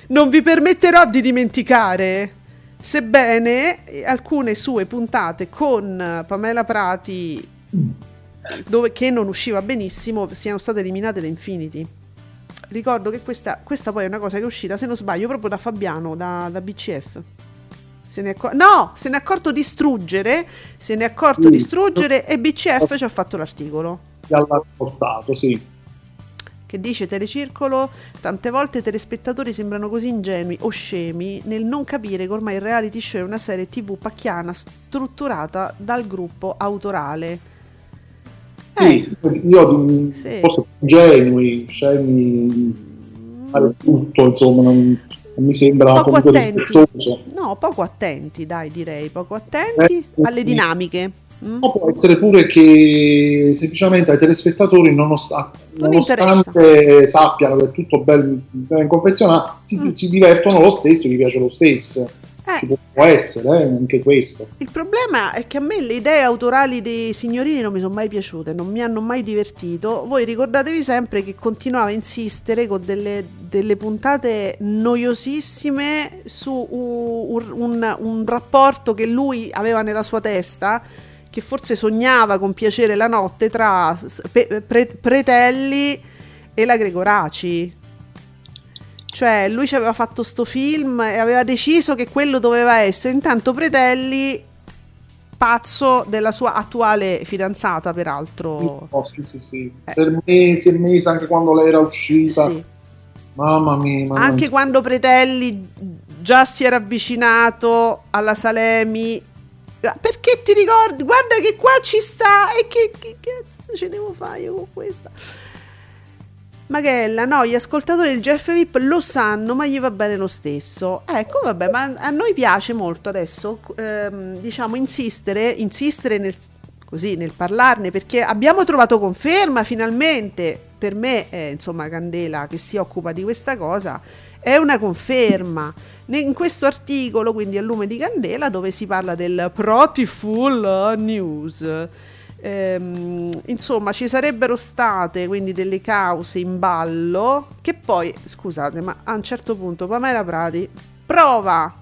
non vi permetterò di dimenticare. Sebbene alcune sue puntate con Pamela Prati dove, che non usciva benissimo siano state eliminate da Infinity. Ricordo che questa, questa, poi è una cosa che è uscita, se non sbaglio, proprio da Fabiano, da, da BCF. Se ne accor- no, se ne è accorto di struggere, se ne è accorto sì. di struggere e BCF ci ha fatto l'articolo. L'ha portato, sì. Che dice Telecircolo, tante volte i telespettatori sembrano così ingenui o scemi nel non capire che ormai il reality show è una serie tv pacchiana strutturata dal gruppo autorale sì, eh. io sì. forse ingenui, scemi, fare tutto, insomma, non, non mi sembra poco attenti. rispettoso. No, poco attenti, dai, direi, poco attenti eh, alle dinamiche. Mm. può essere pure che semplicemente ai telespettatori, nonost- non nonostante sappiano che è tutto ben, ben confezionato, si, mm. si divertono lo stesso, gli piace lo stesso. Eh. Può essere eh, anche questo. Il problema è che a me le idee autorali dei signorini non mi sono mai piaciute, non mi hanno mai divertito. Voi ricordatevi sempre che continuava a insistere con delle, delle puntate noiosissime su un, un, un rapporto che lui aveva nella sua testa che forse sognava con piacere la notte tra pre- pre- Pretelli e la Gregoraci. Cioè, lui ci aveva fatto sto film e aveva deciso che quello doveva essere. Intanto Pretelli, pazzo della sua attuale fidanzata, peraltro. Oh, sì, sì, sì. Eh. Per mesi e mesi, anche quando lei era uscita. Sì. Mamma mia. Mamma anche mia. quando Pretelli già si era avvicinato alla Salemi. Perché ti ricordi? Guarda che qua ci sta e che, che cazzo ce devo fare io con questa? Magella, no, gli ascoltatori del Jeff VIP lo sanno, ma gli va bene lo stesso. Ecco, vabbè, ma a noi piace molto adesso, ehm, diciamo, insistere, insistere nel, così, nel parlarne, perché abbiamo trovato conferma finalmente, per me, eh, insomma, Candela che si occupa di questa cosa, è una conferma. In questo articolo, quindi a lume di candela, dove si parla del Protiful News Ehm, insomma, ci sarebbero state quindi delle cause in ballo che poi, scusate, ma a un certo punto Pamela Prati prova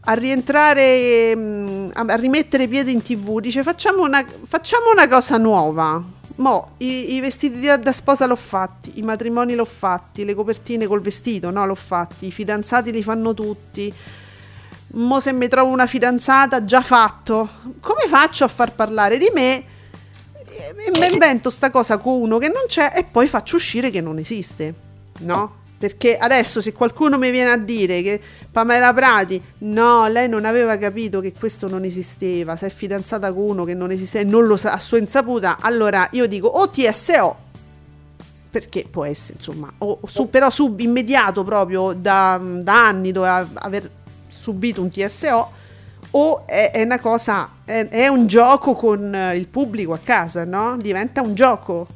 a rientrare, mm, a rimettere piede in tv, dice facciamo una, facciamo una cosa nuova. Mo, i, i vestiti da, da, sposa l'ho fatti, i matrimoni l'ho fatti, le copertine col vestito, no, l'ho fatti, i fidanzati li fanno tutti. Mo se mi trovo una fidanzata, già fatto. Come faccio a far parlare di me? E mi invento sta cosa con uno che non c'è e poi faccio uscire che non esiste. No? Perché adesso se qualcuno mi viene a dire che Pamela Prati, no, lei non aveva capito che questo non esisteva, si è fidanzata con uno che non esiste e non lo sa a sua insaputa, allora io dico o TSO, perché può essere insomma, o, su, però sub immediato proprio da, da anni doveva aver subito un TSO o è, è una cosa, è, è, un gioco con il pubblico a casa, no? Diventa un gioco.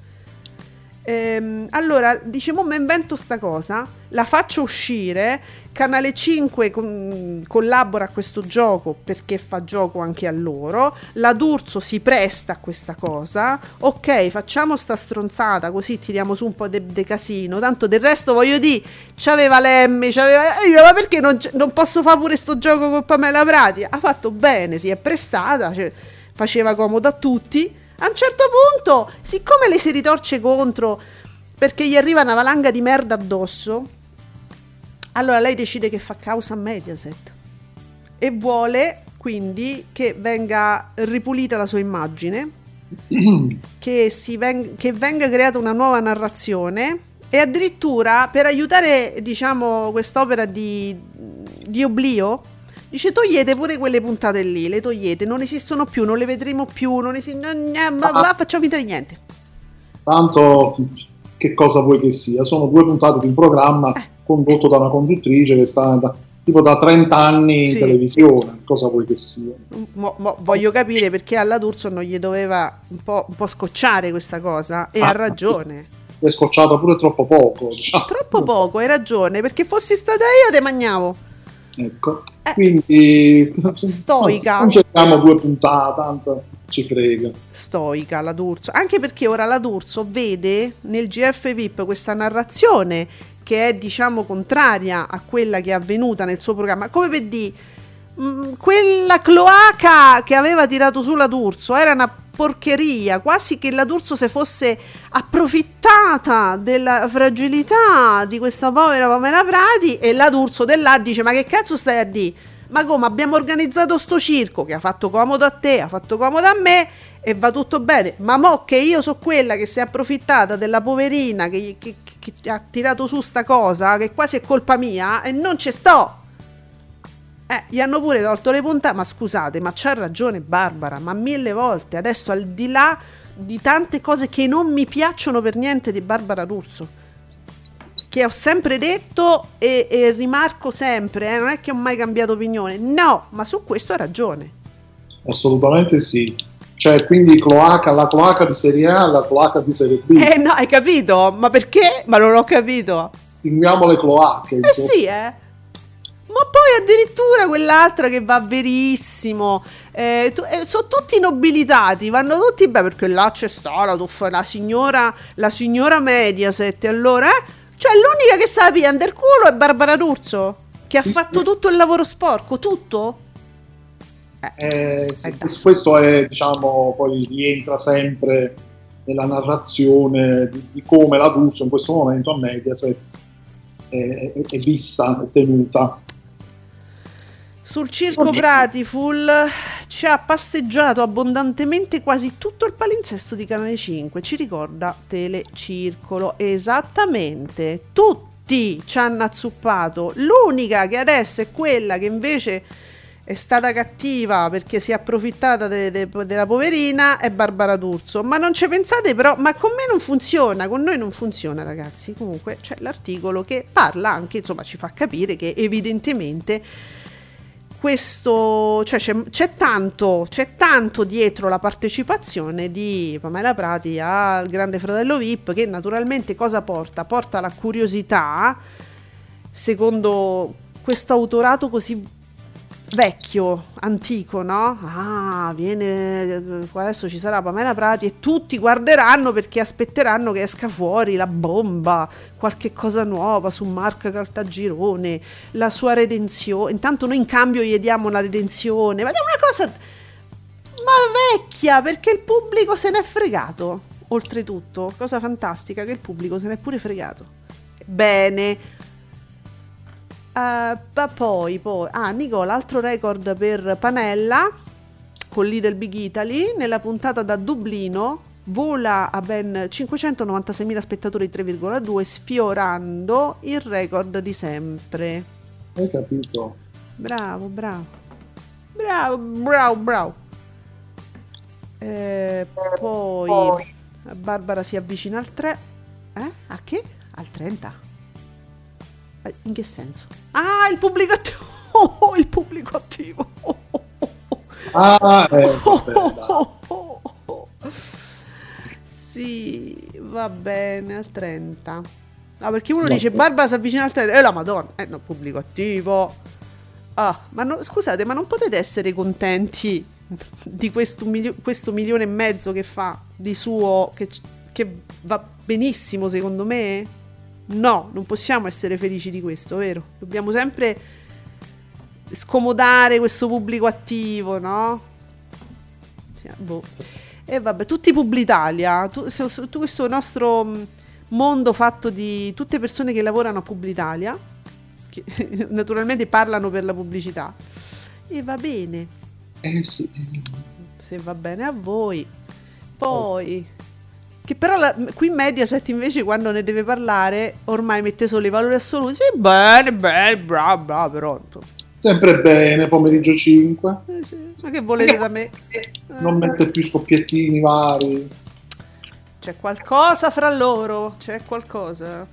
Ehm, allora, diciamo, mi invento sta cosa, la faccio uscire Canale 5 con, collabora a questo gioco perché fa gioco anche a loro. La D'Urso si presta a questa cosa. Ok, facciamo sta stronzata così tiriamo su un po' de casino. Tanto del resto voglio dire, c'aveva Lemmy, c'aveva... Eh, ma perché non, non, posso fare pure sto gioco con Pamela Prati? Ha fatto bene, si è prestata, cioè, faceva comodo a tutti. A un certo punto, siccome le si ritorce contro perché gli arriva una valanga di merda addosso allora lei decide che fa causa a Mediaset e vuole quindi che venga ripulita la sua immagine, che, ven- che venga creata una nuova narrazione e addirittura per aiutare diciamo quest'opera di, di oblio dice togliete pure quelle puntate lì le togliete non esistono più non le vedremo più non esistono ma, ah. facciamo finta di niente. Tanto che cosa vuoi che sia? Sono due puntate di un programma. Eh condotto da una conduttrice che sta da, tipo da 30 anni sì. in televisione, cosa vuoi che sia. Mo, mo, voglio capire perché alla D'Urso non gli doveva un po', un po scocciare questa cosa e ah, ha ragione. È scocciata pure troppo poco. Diciamo. Troppo poco, hai ragione, perché fossi stata io te magnavo. Ecco, eh, quindi stoica. Non cerchiamo due puntate, tanto ci frega. Stoica la D'Urso, anche perché ora la D'Urso vede nel GF VIP questa narrazione che è diciamo contraria a quella che è avvenuta nel suo programma, come per dire, mh, quella cloaca che aveva tirato su la D'Urso era una porcheria, quasi che la D'Urso si fosse approfittata della fragilità di questa povera Pamela Prati e la D'Urso dell'A dice ma che cazzo stai a dire? Ma come? Abbiamo organizzato sto circo che ha fatto comodo a te, ha fatto comodo a me e va tutto bene, ma mo che io so quella che si è approfittata della poverina che, che, che ha tirato su sta cosa, che quasi è colpa mia, e non ci sto. Eh, gli hanno pure tolto le puntate, ma scusate, ma c'ha ragione Barbara, ma mille volte, adesso al di là di tante cose che non mi piacciono per niente di Barbara D'Urso, che ho sempre detto e, e rimarco sempre, eh, non è che ho mai cambiato opinione, no, ma su questo ha ragione. Assolutamente sì cioè quindi cloaca, la cloaca di Serie A la cloaca di Serie B. Eh no, hai capito? Ma perché? Ma non ho capito. Distinguiamo le cloache. Eh sì, eh. Ma poi addirittura quell'altra che va verissimo. Eh, tu, eh, sono tutti nobilitati, vanno tutti beh perché là c'è sta la, la signora, la signora Mediaset. Allora, eh? Cioè l'unica che sa pigliare il culo è Barbara D'Urso, che ha fatto tutto il lavoro sporco, tutto. Eh, sì, eh, questo è, diciamo, poi rientra sempre nella narrazione di, di come la D'Urso in questo momento a Mediaset è, è, è vista, è tenuta. Sul circo Pratiful ci ha passeggiato abbondantemente quasi tutto il palinsesto di Canale 5, ci ricorda Telecircolo, esattamente, tutti ci hanno azzuppato, l'unica che adesso è quella che invece è stata cattiva perché si è approfittata de, de, della poverina è Barbara D'Urso. Ma non ci pensate però, ma con me non funziona, con noi non funziona ragazzi. Comunque c'è l'articolo che parla anche, insomma ci fa capire che evidentemente questo, cioè c'è, c'è, tanto, c'è tanto dietro la partecipazione di Pamela Prati al Grande Fratello VIP che naturalmente cosa porta? Porta la curiosità secondo questo autorato così vecchio, antico, no? Ah, viene adesso ci sarà Pamela Prati e tutti guarderanno perché aspetteranno che esca fuori la bomba, qualche cosa nuova su Marco Caltagirone, la sua redenzione. Intanto noi in cambio gli diamo la redenzione, ma è una cosa ma vecchia perché il pubblico se n'è fregato. Oltretutto, cosa fantastica che il pubblico se n'è pure fregato. Bene, Uh, poi, poi, ah, Nicola, altro record per Panella con Lidl Big Italy nella puntata da Dublino vola a ben 596.000 spettatori 3,2 sfiorando il record di sempre. Hai capito? Bravo, bravo. Bravo, bravo, bravo. Eh, poi Barbara si avvicina al 3. Eh? A che? Al 30. Eh, in che senso? Ah, il pubblico attivo! Oh, il pubblico attivo! Ah, eh, Sì, va bene, al 30. Ah, perché uno no, dice Barbara si avvicina al 30. E eh, la madonna, eh no, pubblico attivo. Ah, ma no, scusate, ma non potete essere contenti di questo, milio- questo milione e mezzo che fa di suo, che, che va benissimo secondo me? No, non possiamo essere felici di questo, vero? Dobbiamo sempre scomodare questo pubblico attivo, no? Sì, boh. E vabbè, tutti Publitalia, tu, tu, questo nostro mm, mondo fatto di tutte persone che lavorano a Publitalia, che naturalmente parlano per la pubblicità. E va bene. Eh sì. Se va bene a voi. Poi che però la, qui Mediaset invece quando ne deve parlare ormai mette solo i valori assoluti. Sì, bene, bene, bravo, bravo, però... Sempre bene, pomeriggio 5. Eh, sì. Ma che volete da me? Non mette più scoppiettini vari. C'è qualcosa fra loro, c'è qualcosa.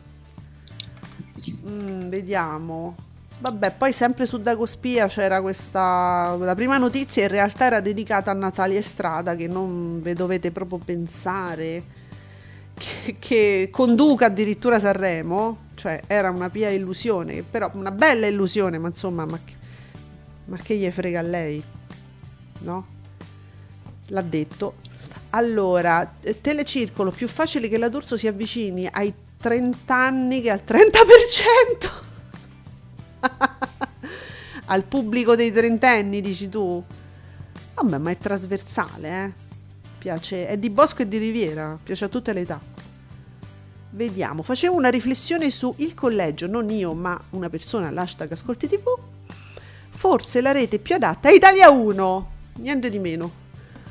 Mm, vediamo. Vabbè, poi sempre su Dagospia c'era questa. La prima notizia in realtà era dedicata a Natalia Estrada, che non ve dovete proprio pensare che, conduca addirittura Sanremo, cioè era una pia illusione, però una bella illusione, ma insomma, ma che, ma che gli frega a lei? No? L'ha detto. Allora, telecircolo, più facile che la D'Urso si avvicini ai 30 anni che al 30%. al pubblico dei trentenni, dici tu? Vabbè, ma è trasversale, eh? Piace, è di Bosco e di Riviera, piace a tutte le età. Vediamo, facevo una riflessione su il collegio, non io, ma una persona all'hashtag Ascolti TV. Forse la rete più adatta è Italia 1, niente di meno.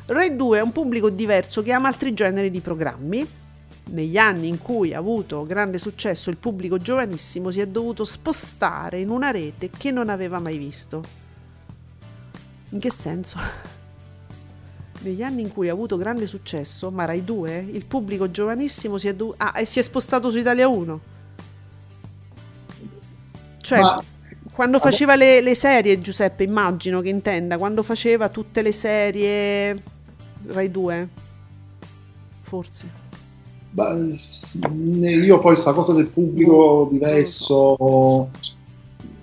Rai 2 è un pubblico diverso che ama altri generi di programmi. Negli anni in cui ha avuto grande successo il pubblico giovanissimo si è dovuto spostare in una rete che non aveva mai visto. In che senso? Negli anni in cui ha avuto grande successo, ma Rai 2, il pubblico giovanissimo si è, do- ah, e si è spostato su Italia 1. Cioè, ma... quando faceva le, le, serie, Giuseppe, immagino che intenda, quando faceva tutte le serie Rai 2, forse. Beh, io poi sta cosa del pubblico diverso non, so.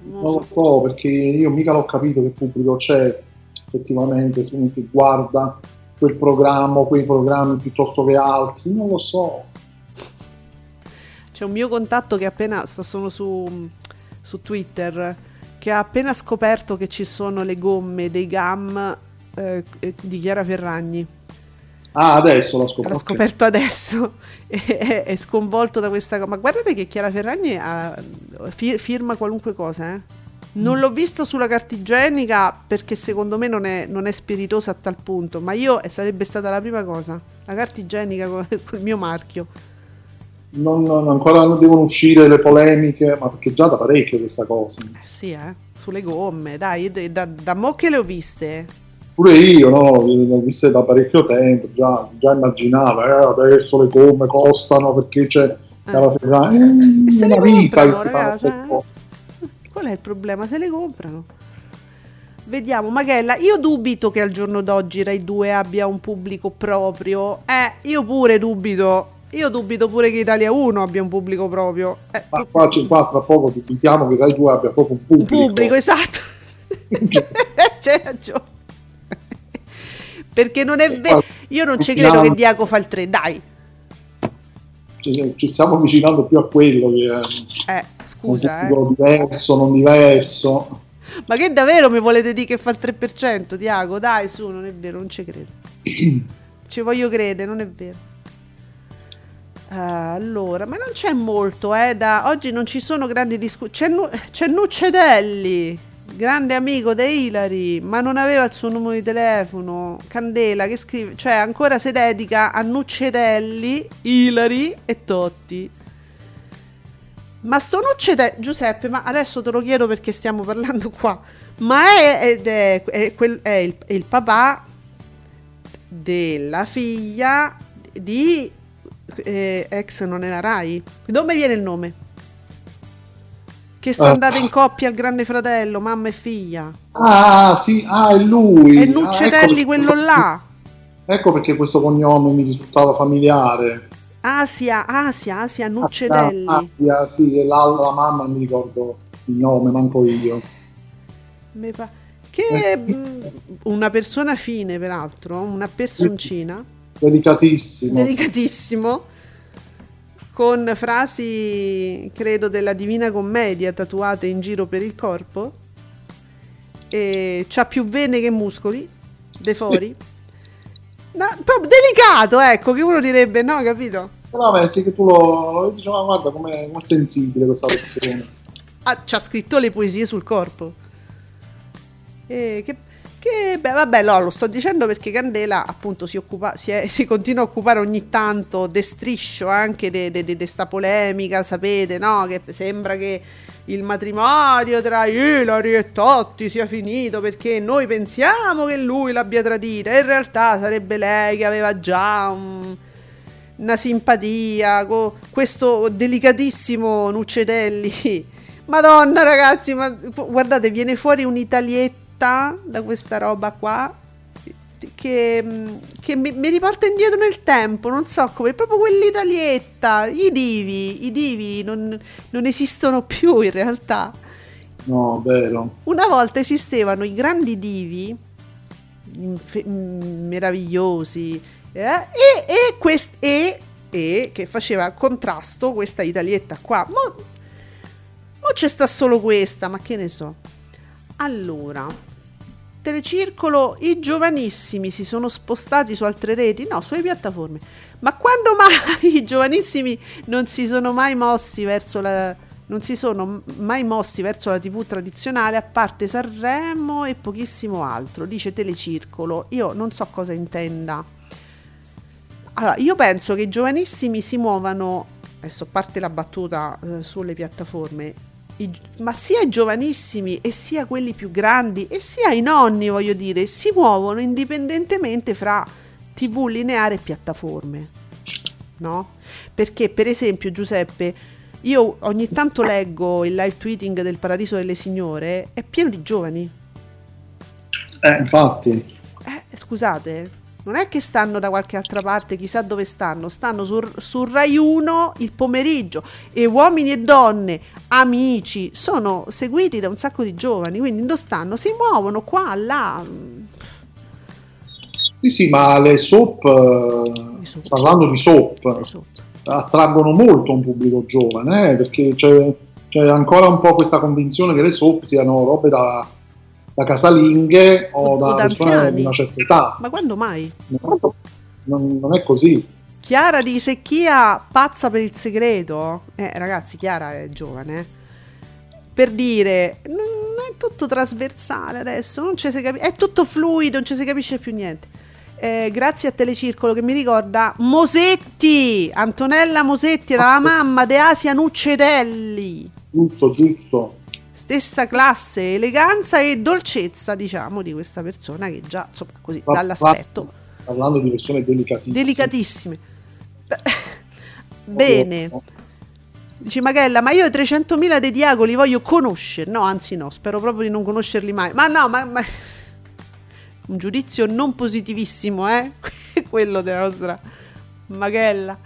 non lo so perché io mica l'ho capito che pubblico c'è effettivamente se uno che guarda quel programma o quei programmi piuttosto che altri, non lo so. C'è un mio contatto che appena, sono su, su Twitter, che ha appena scoperto che ci sono le gomme dei GAM eh, di Chiara Ferragni. Ah, adesso l'ho scoperto. L'ha scoperto adesso è, è, sconvolto da questa cosa. Ma guardate che Chiara Ferragni ha, firma qualunque cosa, eh? Non l'ho visto sulla carta igienica perché secondo me non è, non è spiritosa a tal punto, ma io eh, sarebbe stata la prima cosa, la carta igienica con, il mio marchio. Non, non, ancora non devono uscire le polemiche, ma perché già da parecchio questa cosa. Eh sì, eh, sulle gomme, dai, da, da mo che le ho viste. Pure io, no, le ho viste da parecchio tempo, già, già immaginavo, eh, adesso le gomme costano perché c'è eh. la Ferrari, eh, una vita che si ragazzi, fa Qual è il problema? Se le comprano. Vediamo, Magella, io dubito che al giorno d'oggi Rai 2 abbia un pubblico proprio. Eh, io pure dubito. Io dubito pure che Italia 1 abbia un pubblico proprio. Eh, Ma qua, qua tra poco dubitiamo che Rai 2 abbia proprio un pubblico. Un pubblico, esatto. C'hai ragione. Perché non è vero. Io non ci credo che Diaco fa il 3, dai. Ci, ci stiamo avvicinando più a quello che è Eh, scusa, un eh. diverso, non diverso. Ma che davvero mi volete dire che fa il 3%, Diaco? Dai, su, non è vero, non ci credo. ci voglio credere, non è vero. Ah, allora, ma non c'è molto, eh, da... Oggi non ci sono grandi discussioni. C'è, Nu- c'è Nuccedelli, grande amico di Ilari, ma non aveva il suo numero di telefono. Candela che scrive, cioè ancora si dedica a Nuccedelli, Ilari e Totti. Ma sto Nuccedelli, Giuseppe, ma adesso te lo chiedo perché stiamo parlando qua. Ma è, è, è quel- il, è il papà della figlia di eh, ex non è la Rai. Dove viene il nome? Che sono Ah. andate in coppia al grande fratello, mamma e figlia. Ah, sì, ah, è lui. E Ah, Nuccedelli ecco- quello là. Ecco perché questo cognome mi risultava familiare. Asia, Asia, Asia Nuccedelli. Ah, ah, sì, e la, la mamma non mi ricordo il nome, manco io. Pa- che mh, una persona fine, peraltro, una personcina. Delicatissimo. delicatissimo con frasi credo della Divina Commedia tatuate in giro per il corpo e c'ha più vene che muscoli Sì. fori No, proprio delicato ecco che uno direbbe no capito Però beh, sì che tu lo dici, ma guarda com'è, com'è sensibile questa persona. ah, c'ha scritto le poesie sul corpo e che, che beh, vabbè no, lo sto dicendo perché Candela appunto si occupa si, è- si continua a occupare ogni tanto de striscio anche di de, de, de sta polemica sapete no che sembra che il matrimonio tra Ilari e Totti sia finito perché noi pensiamo che lui l'abbia tradita in realtà sarebbe lei che aveva già un- una simpatia con questo delicatissimo Nuccedelli. Madonna ragazzi, ma guardate, viene fuori un'italietta da questa roba qua che, che mi, mi riporta indietro nel tempo, non so come, proprio quell'italietta, i divi, i divi non, non esistono più in realtà. No, vero. Una volta esistevano i grandi divi infe- mm, meravigliosi eh, e, e, quest- e, e che faceva contrasto questa italietta qua. Mo, mo c'è sta solo questa, ma che ne so. Allora, telecircolo, i giovanissimi si sono spostati su altre reti? No, sulle piattaforme. Ma quando mai i giovanissimi non si sono mai mossi verso la non si sono mai mossi verso la TV tradizionale a parte Sanremo e pochissimo altro, dice Telecircolo. Io non so cosa intenda. Allora, io penso che i giovanissimi si muovano, adesso parte la battuta eh, sulle piattaforme, i ma sia i giovanissimi e sia quelli più grandi e sia i nonni, voglio dire, si muovono indipendentemente fra TV lineare e piattaforme. No? Perché, per esempio, Giuseppe, io ogni tanto leggo il live tweeting del Paradiso delle Signore, è pieno di giovani. Eh, infatti. Eh, scusate, non è che stanno da qualche altra parte, chissà dove stanno, stanno su, su Rai 1 il pomeriggio e uomini e donne, amici, sono seguiti da un sacco di giovani, quindi dove stanno? Si muovono qua, là. Sì, sì, ma le soap, eh, soap. parlando di soap, Insomma. attraggono molto un pubblico giovane, eh, perché c'è, c'è ancora un po' questa convinzione che le soap siano robe da, da casalinghe o, O- da persone di una certa età. Ma quando mai? Non, non è così. Chiara di Secchia pazza per il segreto. Eh, ragazzi, Chiara è giovane. eh. Per dire, non è tutto trasversale adesso, non ci si capi- è tutto fluido, non ci si capisce più niente. Eh, grazie a Telecircolo che mi ricorda Mosetti, Antonella Mosetti era la mamma di Asia Nuccedelli. Giusto, giusto. Stessa classe, eleganza e dolcezza, diciamo, di questa persona che già, insomma, così, Ma- dall'aspetto Parlando di persone delicatissime. delicatissime. Bene. Dici Magella, ma io i 300.000 dei Diago li voglio conoscere. No, anzi no, spero proprio di non conoscerli mai. Ma no, ma... ma- Un giudizio non positivissimo, eh? Quello della nostra Magella.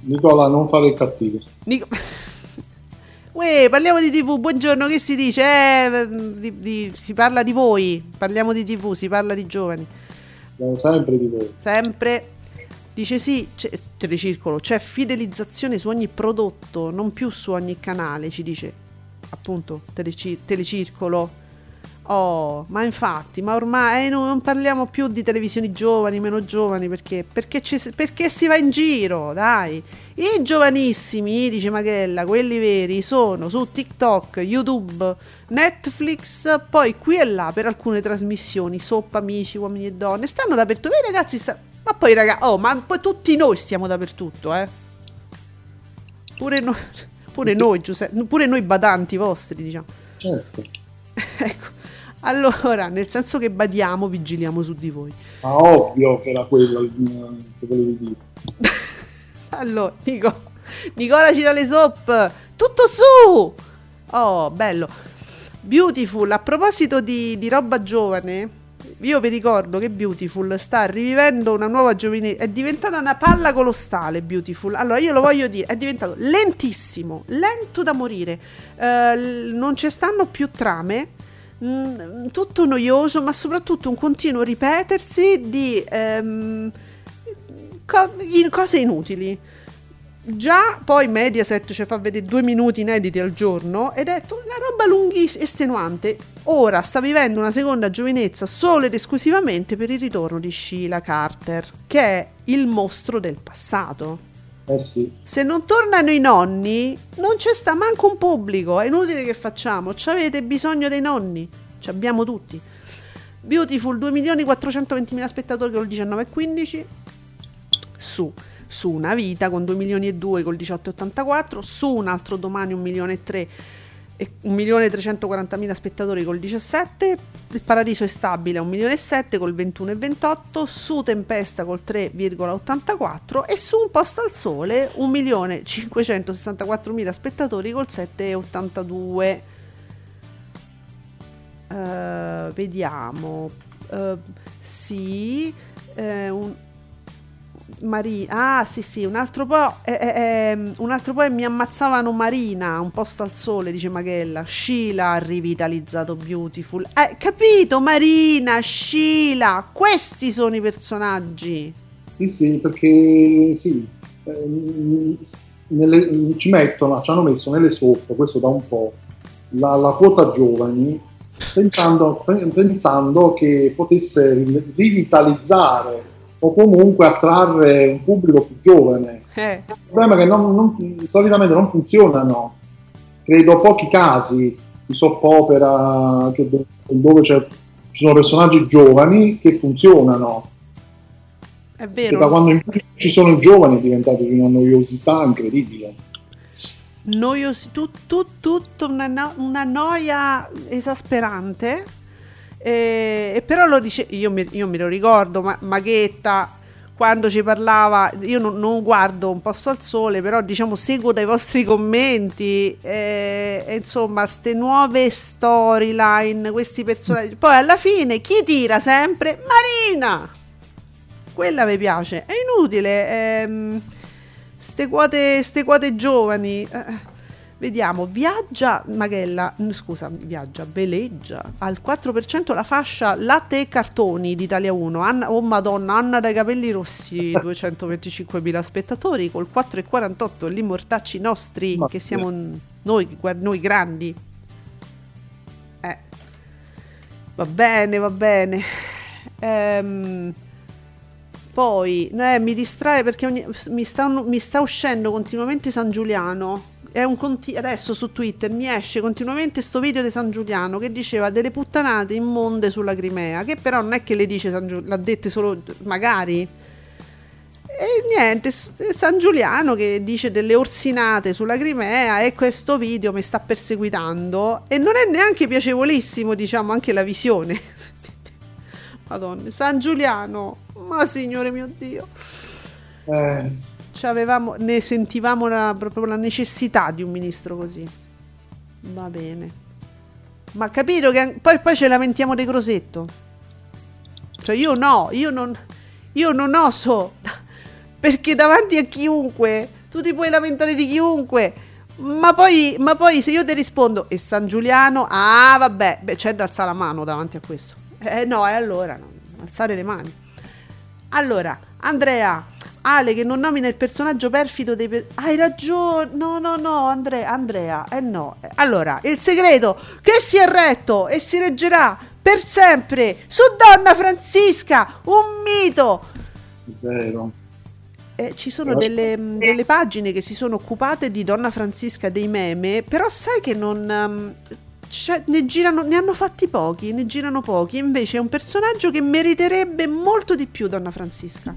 Nicola, non fare il cattivo. Nico- Uè, parliamo di TV, buongiorno, che si dice? Eh, di- di- si parla di voi, parliamo di TV, si parla di giovani. Siamo sempre di voi. Sempre. Dice sì, c'è, telecircolo, c'è fidelizzazione su ogni prodotto, non più su ogni canale, ci dice appunto teleci- telecircolo. Oh, ma infatti, ma ormai eh, no- non parliamo più di televisioni giovani, meno giovani, perché? Perché, ci si- perché si va in giro, dai. I giovanissimi, dice Maghella, quelli veri, sono su TikTok, YouTube, Netflix, poi qui e là per alcune trasmissioni, soppa, amici, uomini e donne, stanno dappertutto. Vedi ragazzi, sta- ma poi ragazzi, oh, ma poi tutti noi stiamo dappertutto, eh. Pure, no- pure Sì. noi, Giuseppe, pure noi badanti vostri, diciamo. Certo. ecco. Allora, nel senso che badiamo, vigiliamo su di voi. Ma ovvio che era quello che volevi dire. Allora, Nico, Nicola ci dà le soap. Tutto su! Oh, bello. Beautiful, a proposito di, di roba giovane, io vi ricordo che Beautiful sta rivivendo una nuova giovinezza. È diventata una palla colossale. Beautiful. Allora, io lo voglio dire: è diventato lentissimo, lento da morire. Eh, non ci stanno più trame. Mm, tutto noioso, ma soprattutto un continuo ripetersi di ehm, co- in- cose inutili. Già poi Mediaset ci fa vedere due minuti inediti al giorno ed è una roba lunghissima, estenuante. Ora sta vivendo una seconda giovinezza solo ed esclusivamente per il ritorno di Sheila Carter, che è il mostro del passato. Eh sì. Se non tornano i nonni, non c'è sta manco un pubblico. È inutile che facciamo. Ci avete bisogno dei nonni. Ci abbiamo tutti. Beautiful 2.420.000 spettatori col 19,15 su, su una vita con 2 milioni e 2 col 18,84 su un altro domani 1 milione e 3 e 1 milione e 340.000 spettatori col 17 il paradiso è stabile a 1 milione e 7 col 21,28 su tempesta col 3,84 e su un posto al sole 1 milione e 564.000 spettatori col 7,82 eh, vediamo. Eh, sì eh, un, Marina, ah sì sì, un altro po', eh, eh, eh, un altro po' e mi ammazzavano Marina, un posto al sole, dice Maghella, Sheila ha rivitalizzato Beautiful, eh, capito Marina, Sheila, questi sono i personaggi, Sì, sì, perché sì, ehm, nelle- ci mettono, ci hanno messo nelle soap, questo da un po', la, la quota giovani, pensando, pensando che potesse ri- rivitalizzare o comunque attrarre un pubblico più giovane. eh, Il problema è che non- non- solitamente non funzionano. Credo pochi casi di soap opera che do- dove ci sono personaggi giovani che funzionano. è Perché da vero, quando in più ci sono i giovani è diventato di una noiosità incredibile. Noios, tu, tu- tutto una, una noia esasperante. E, e però lo dice, io mi, io me lo ricordo, ma, Maghetta quando ci parlava, io non, non guardo un posto al sole, però diciamo seguo dai vostri commenti, e, e insomma, ste nuove storyline, questi personaggi. Poi alla fine chi tira sempre? Marina! Quella mi piace, è inutile. Ehm, quote, ste quote giovani. eh, vediamo, viaggia Maghella, n- scusa, viaggia, veleggia al 4% la fascia latte e cartoni d'Italia 1. Anna, oh madonna, Anna dai capelli rossi, 225.000 spettatori col 4,48 gli mortacci nostri Ma- che siamo noi, noi grandi. Eh. Va bene, va bene. Ehm, poi eh, mi distrae perché ogni- mi, sta, mi sta uscendo continuamente San Giuliano. Conti- adesso su Twitter mi esce continuamente sto video di San Giuliano che diceva delle puttanate immonde sulla Crimea. Che però non è che le dice San Giuliano, l'ha dette solo magari. E niente, San Giuliano che dice delle orsinate sulla Crimea e questo video mi sta perseguitando e non è neanche piacevolissimo, diciamo, anche la visione. Madonna, San Giuliano, ma signore mio Dio, Eh, C'avevamo- ne sentivamo la- proprio la necessità di un ministro così. Va bene. Ma capito che poi, poi ci lamentiamo di Crosetto. Cioè io no, io non, io non oso, perché davanti a chiunque, tu ti puoi lamentare di chiunque, Ma poi, ma poi se io ti rispondo e San Giuliano, ah vabbè, beh, c'è da alzare la mano davanti a questo. Eh no, e allora no, alzare le mani. Allora, Andrea, Ale che non nomina il personaggio perfido dei... Per- Hai ragione, no, no, no, Andrea, Andrea, eh no. Allora, il segreto che si è retto e si reggerà per sempre su Donna Francisca, un mito. Vero. Eh, ci sono delle, mh, delle pagine che si sono occupate di Donna Francisca dei meme, però sai che non... um, c'è- ne, girano, ne hanno fatti pochi, ne girano pochi, invece è un personaggio che meriterebbe molto di più Donna Francisca.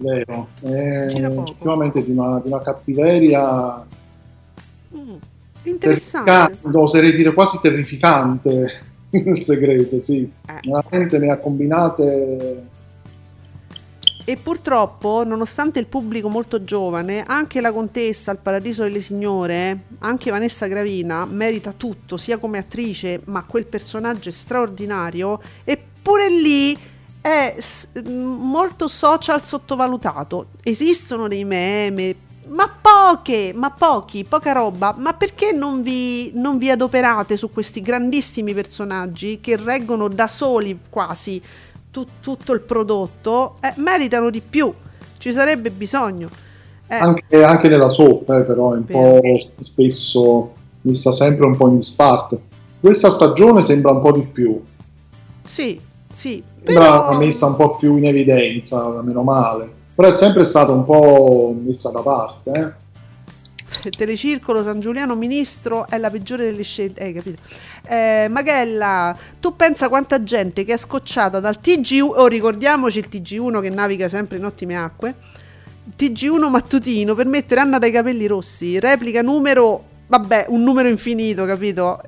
Vero. Effettivamente di una, di una cattiveria Mm, interessante. oserei dire quasi terrificante il segreto, sì. Eh. Veramente ne ha combinate E purtroppo, nonostante il pubblico molto giovane, anche la contessa al Paradiso delle Signore, anche Vanessa Gravina, merita tutto, sia come attrice, ma quel personaggio è straordinario. Eppure lì è molto social sottovalutato. Esistono dei meme, ma poche, ma pochi, poca roba. Ma perché non vi, non vi adoperate su questi grandissimi personaggi che reggono da soli quasi tu- tutto il prodotto? Eh, meritano di più, ci sarebbe bisogno. Eh, anche, anche nella soap, eh, però è un Vero. po' spesso messa sempre un po' in disparte. Questa stagione sembra un po' di più, sì, sì, sembra però... messa un po' più in evidenza, meno male. Però è sempre stata un po' messa da parte. eh. Telecircolo San Giuliano Ministro è la peggiore delle scelte. Eh, capito? Eh, Magella, tu pensa quanta gente che è scocciata dal TG1, oh, ricordiamoci il TG1 che naviga sempre in ottime acque. TG1 mattutino per mettere Anna dai capelli rossi, replica numero, vabbè, un numero infinito, capito?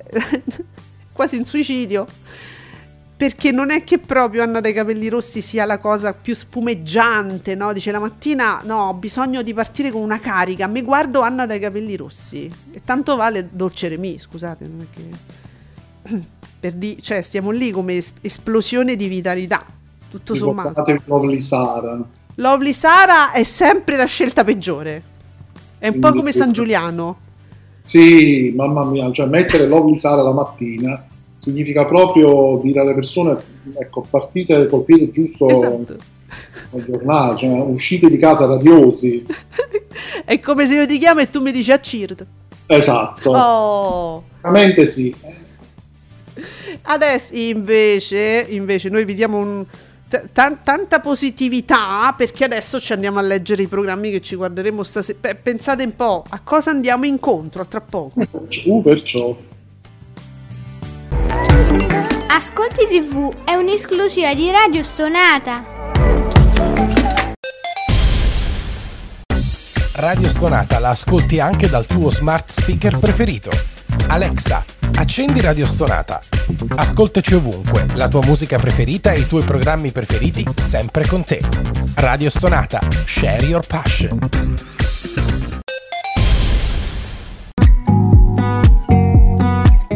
Quasi un suicidio. Perché non è che proprio Anna dai capelli rossi sia la cosa più spumeggiante, no? Dice la mattina, no, ho bisogno di partire con una carica, mi guardo Anna dai capelli rossi. E tanto vale Dolce Remi, scusate, non è che... Per di- cioè, stiamo lì come es- esplosione di vitalità, tutto sommato. Ricordate Lovely Sara. Lovely Sara è sempre la scelta peggiore. È un po' Quindi- come San Giuliano. Sì, mamma mia, cioè mettere Lovely Sara la mattina significa proprio dire alle persone, ecco, partite col piede giusto Esatto. al giornale, cioè uscite di casa radiosi. È come se io ti chiamo e tu mi dici a Cird. Esatto, Oh. veramente sì. Adesso invece, invece noi vi diamo un- t- tan- tanta positività perché adesso ci andiamo a leggere i programmi che ci guarderemo stasera. Pe- pensate un po' a cosa andiamo incontro tra poco. Uh, perciò. Ascolti TV è un'esclusiva di Radio Stonata. Radio Stonata la ascolti anche dal tuo smart speaker preferito. Alexa, accendi Radio Stonata. Ascoltaci ovunque, la tua musica preferita e i tuoi programmi preferiti sempre con te. Radio Stonata, share your passion.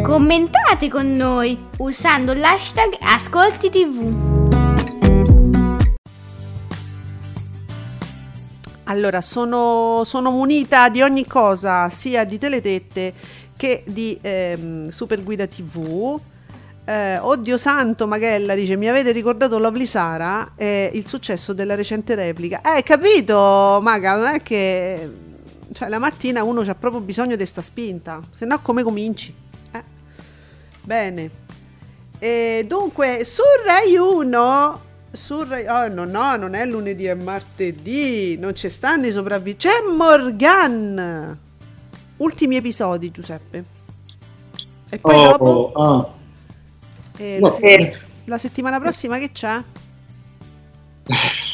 Commentate con noi usando l'hashtag Ascolti TV. Allora, sono, sono munita di ogni cosa, sia di teletette che di ehm, Super Guida TV. Eh, oddio santo, Magella dice: Mi avete ricordato Lovely Sara e il successo della recente replica. Eh, capito, Maga, non è che. Cioè, la mattina uno ha proprio bisogno di sta spinta, se no, come cominci? Eh. Bene. E dunque, su Rai 1 su Rai oh, no, no, non è lunedì, è martedì. Non ci stanno i sopravvissuti. C'è Morgan. Ultimi episodi, Giuseppe. E poi dopo Oh, eh, no, la, se- la settimana prossima che c'è?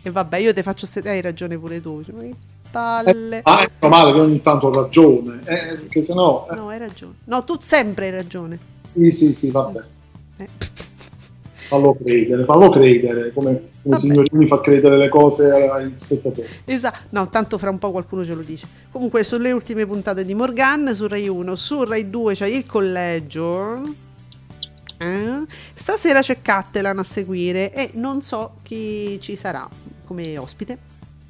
E vabbè, io te faccio se hai ragione pure tu. Cioè, palle. Ah, è male che ogni tanto ho ragione, eh, perché sennò... eh, No, hai ragione. No, tu sempre hai ragione. Sì, sì, sì, vabbè. Eh. Fallo credere, fallo credere, come, come signorini fa credere le cose agli spettatori. Esatto, no, tanto fra un po' qualcuno ce lo dice. Comunque, sono le ultime puntate di Morgan su Rai 1, su Rai 2 c'è il collegio. Eh? Stasera c'è Cattelan a seguire e non so chi ci sarà come ospite.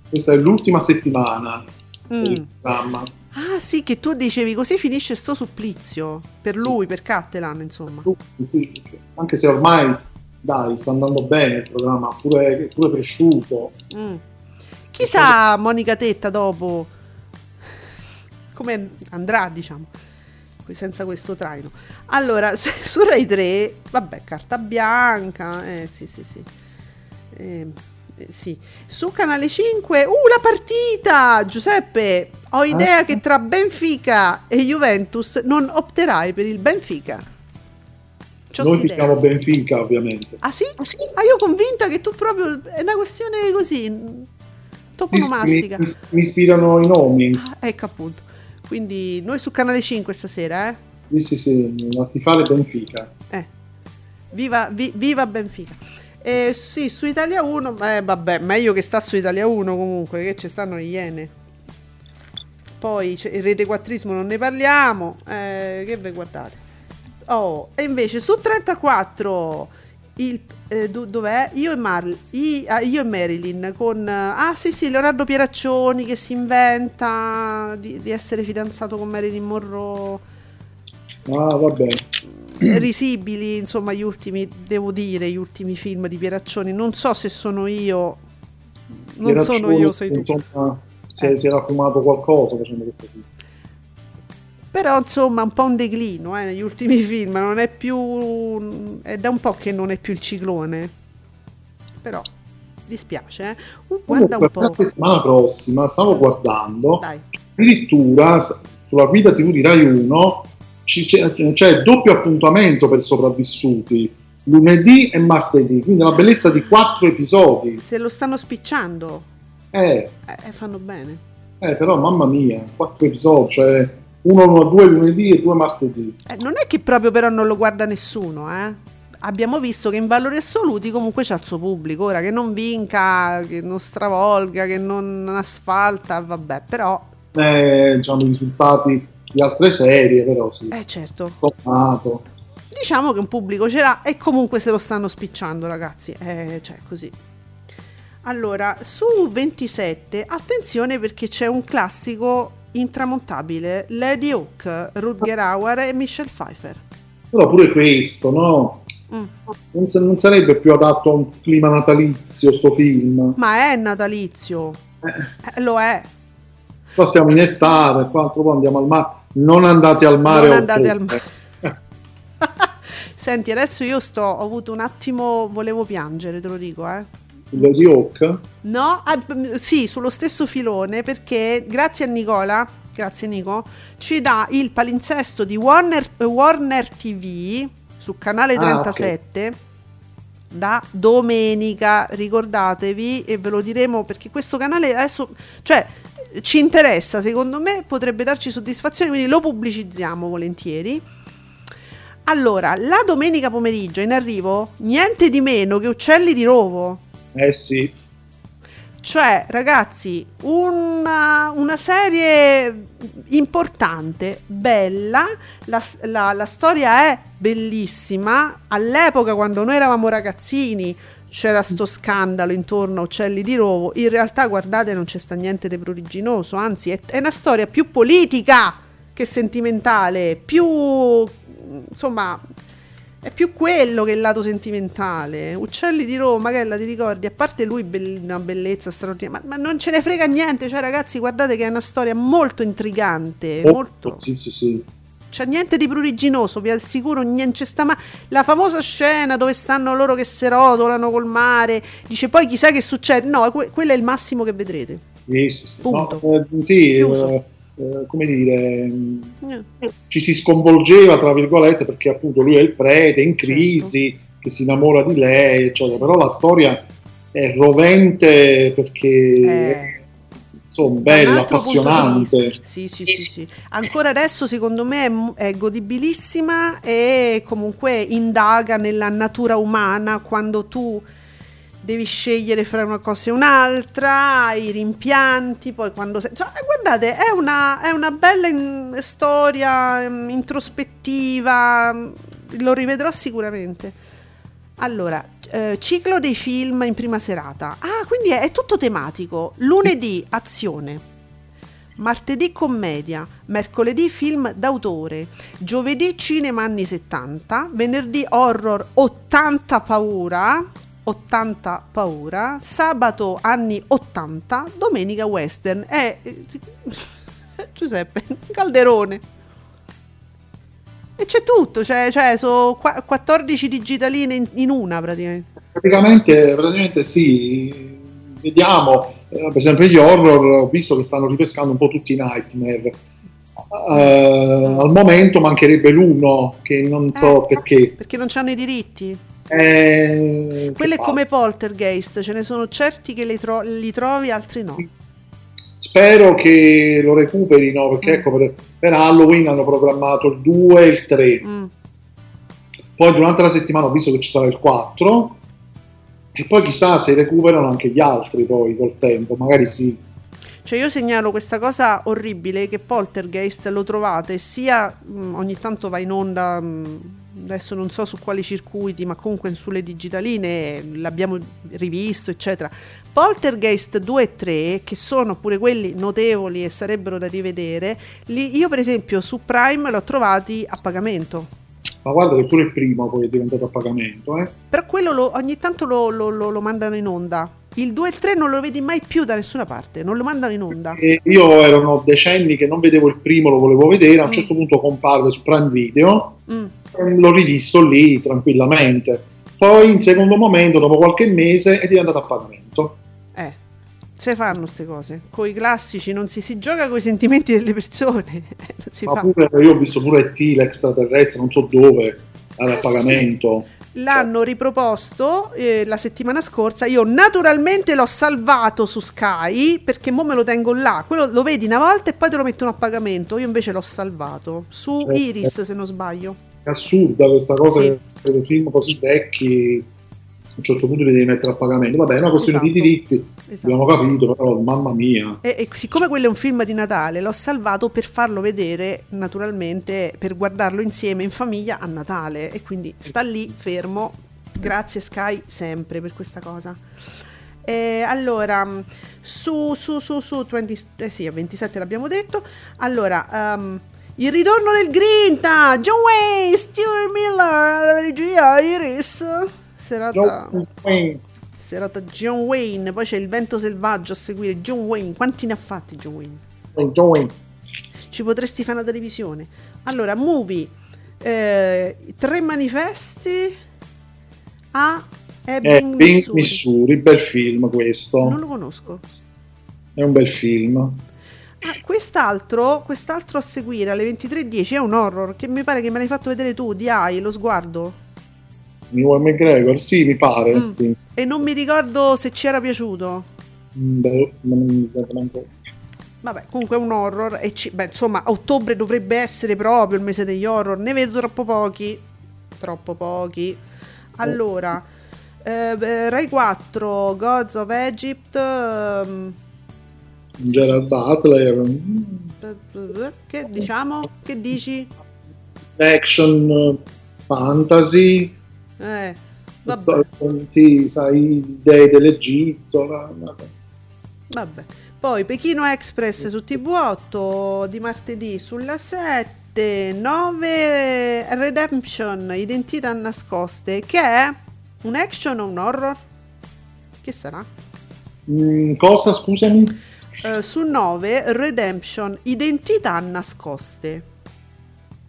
Questa è l'ultima settimana Mm. del programma. Ah sì, che tu dicevi così finisce sto supplizio. Per Sì. lui, per Cattelan, insomma. Sì, anche se ormai, dai, sta andando bene il programma, pure, pure cresciuto. Mm. Chissà Monica Tetta dopo come andrà, diciamo, senza questo traino. Allora, su, su Rai 3, vabbè, carta bianca, eh sì, sì, sì. Eh, sì. Su Canale 5, uh, la partita! Giuseppe, ho idea sì. che tra Benfica e Juventus non opterai per il Benfica. C'ho Noi tifiamo Benfica, ovviamente. Ah sì? Ah, io convinta che tu proprio è una questione così Sì, sì, mi, toponomastica. mi- mi ispirano i nomi. Ah, ecco appunto. Quindi noi su Canale 5 stasera, eh? Sì, sì, sì, a tifare Benfica. Eh. Viva, vi- viva Benfica. Eh, sì, su Italia 1, eh, vabbè, meglio che sta su Italia 1 comunque, che ci stanno Iene. Poi c'è il rete quattrismo non ne parliamo, eh, che ve guardate. Oh, e invece su 34 il, eh, do- dov'è? Io e, Marl- i- ah, io e Marilyn con... Ah sì sì, Leonardo Pieraccioni che si inventa di, di essere fidanzato con Marilyn Monroe Ah, vabbè. risibili, insomma, gli ultimi, devo dire, gli ultimi film di Pieraccioni. Non so se sono io, non Era sono io, sei tu. Insomma, si, è- Eh. si era fumato qualcosa facendo questo film. Però, insomma, un po' un declino eh, negli ultimi film. Non è più. È da un po' che non è più il ciclone. Però, dispiace, eh. Uh, guarda un po'. la settimana prossima stavo guardando, Dai. addirittura sulla guida TV di Rai 1 ci- c'è, c'è doppio appuntamento per sopravvissuti, lunedì e martedì, quindi una bellezza di quattro episodi. Se lo stanno spicciando, Eh, eh, fanno bene. eh, però mamma mia, quattro episodi, cioè uno, uno, due lunedì e due martedì. Eh, non è che proprio però non lo guarda nessuno, eh. Abbiamo visto che in valori assoluti comunque c'ha il suo pubblico, ora che non vinca, che non stravolga, che non asfalta, vabbè, però, Eh, diciamo i risultati di altre serie, però sì, eh certo, sommato. diciamo che un pubblico ce l'ha e comunque se lo stanno spicciando ragazzi, eh, cioè così. Allora, su 27, attenzione perché c'è un classico intramontabile, Lady Hawk, Rutger Hauer e Michelle Pfeiffer. Però pure questo, no? Mm. Non, non sarebbe più adatto a un clima natalizio sto film. Ma è natalizio, Eh, lo è. Qua siamo in estate, qua altro po' andiamo al mare. Non andate al mare. Non andate al mare. Senti, adesso io sto, ho avuto un attimo, volevo piangere, te lo dico, eh. Lady Hawk? No, ah, sì, sullo stesso filone, perché grazie a Nicola, grazie Nico, ci dà il palinsesto di Warner, Warner TV su canale Ah, 37 da domenica, ricordatevi e ve lo diremo perché questo canale adesso, cioè ci interessa, secondo me potrebbe darci soddisfazione, quindi lo pubblicizziamo volentieri. Allora, la domenica pomeriggio in arrivo niente di meno che Uccelli di Rovo. Eh sì. Cioè, ragazzi, una, una serie importante, bella, la, la- la storia è bellissima. All'epoca, quando noi eravamo ragazzini, c'era sto scandalo intorno a Uccelli di Rovo. In realtà, guardate, non c'è sta niente di pruriginoso, anzi, è, è una storia più politica che sentimentale, più insomma. È più quello che il lato sentimentale. Uccelli di Roma, Magella, ti ricordi? A parte lui, bell- una bellezza straordinaria, ma, ma non ce ne frega niente. Cioè, ragazzi, guardate che è una storia molto intrigante. Oh, molto... Sì, sì, sì. C'è niente di pruriginoso, vi assicuro. Niente, sta ma- la famosa scena dove stanno loro che si rotolano col mare. Dice poi chissà che succede. No, que- quello è il massimo che vedrete. Sì, sì, sì. No, eh, sì, eh, eh, come dire, Eh. ci si sconvolgeva, tra virgolette, perché appunto lui è il prete in Certo. crisi, che si innamora di lei, eccetera. Però la storia è rovente perché, Punto di appassionante. Sì, sì, sì, sì. Ancora adesso secondo me è, è godibilissima e comunque indaga nella natura umana quando tu devi scegliere fra una cosa e un'altra, i rimpianti, poi quando sei... cioè, guardate, è una, è una bella in- storia mm, introspettiva, mm, lo rivedrò sicuramente. Allora, eh, ciclo dei film in prima serata. Ah, quindi è, è tutto tematico. Lunedì, azione. martedì commedia, mercoledì film d'autore, giovedì cinema anni 70, venerdì horror 80 paura, 80 paura, sabato anni 80, domenica western. È Giuseppe Calderone. E c'è tutto, cioè, cioè sono 14 digitaline in, in una praticamente. Praticamente, praticamente sì, vediamo, eh, per esempio gli horror, ho visto che stanno ripescando un po' tutti i nightmare. Uh, al momento mancherebbe l'uno, che non so Eh, perché. Perché non hanno i diritti. Eh, Quello è come Poltergeist, ce ne sono certi che li, tro- li trovi, altri no. Spero che lo recuperino perché Mm. ecco, per, per Halloween hanno programmato il 2 e il 3. Mm. Poi durante la settimana ho visto che ci sarà il 4 e poi chissà se recuperano anche gli altri poi col tempo, magari sì. Cioè io segnalo questa cosa orribile che Poltergeist lo trovate sia mh, ogni tanto va in onda, mh, adesso non so su quali circuiti, ma comunque sulle digitaline l'abbiamo rivisto, eccetera. Poltergeist 2 e 3, che sono pure quelli notevoli e sarebbero da rivedere, li- io per esempio su Prime l'ho trovati a pagamento. Ma guarda che pure il primo poi è diventato a pagamento, eh. Per quello lo- ogni tanto lo, lo- lo- mandano in onda. Il 2 e il 3 non lo vedi mai più da nessuna parte, non lo mandano in onda. E io erano decenni che non vedevo il primo, lo volevo vedere, a un Mm. certo punto comparve su Prime Video, Mm. e l'ho rivisto lì tranquillamente. Poi in secondo momento, dopo qualche mese, è diventato a pagamento. Eh, se fanno queste cose. Con i classici non si, si gioca con i sentimenti delle persone. pure io ho visto pure E.T. l'extraterrestre, non so dove, era a Ah, sì, pagamento. L'hanno riproposto eh, la settimana scorsa. Io naturalmente l'ho salvato su Sky perché mo me lo tengo là. Quello lo vedi una volta e poi te lo mettono a pagamento. Io invece l'ho salvato su Certo. Iris, se non sbaglio. È assurda questa cosa Sì. che film così vecchi un certo punto li devi mettere a pagamento. Vabbè, è una questione di Esatto. diritti, Esatto. abbiamo capito, però mamma mia. E, e siccome quello è un film di Natale, l'ho salvato per farlo vedere naturalmente, per guardarlo insieme in famiglia a Natale. E quindi sta lì fermo. Grazie Sky sempre per questa cosa. E allora, su, su, su, su 20, eh sì, a 27 l'abbiamo detto. Allora, ehm, il ritorno del Grinta, John Wayne, Stuart Miller, la regia Iris. Serata... Serata John Wayne, poi c'è il vento selvaggio a seguire. John Wayne, quanti ne ha fatti John Wayne? John Wayne. Ci potresti fare una televisione. Allora, movie, eh, tre manifesti a Ebbing, Ebbing, Missouri. Missouri, bel film questo. Non lo conosco. È un bel film. Ah, quest'altro, quest'altro a seguire alle 23.10 è un horror che mi pare che me l'hai fatto vedere tu, di AI, lo sguardo. Ewan McGregor, sì, mi pare. Mm. Sì. E non mi ricordo se ci era piaciuto. Mm, beh, non mi ricordo. Vabbè, comunque è un horror. E ci- beh, insomma, ottobre dovrebbe essere proprio il mese degli horror. Ne vedo troppo pochi. Troppo pochi. Allora, eh, beh, Rai 4, Gods of Egypt. ehm, Gerard Butler, mm, che diciamo? Che dici? action, eh, fantasy, Eh, vabbè, sì, sai, idee dell'Egitto. la- la- vabbè. Poi Pechino Express su TV8 di martedì sulla 7, 9 Redemption, Identità nascoste, che è un action o un horror? Che sarà? Mm, cosa, scusami? Eh, su 9 Redemption, Identità nascoste.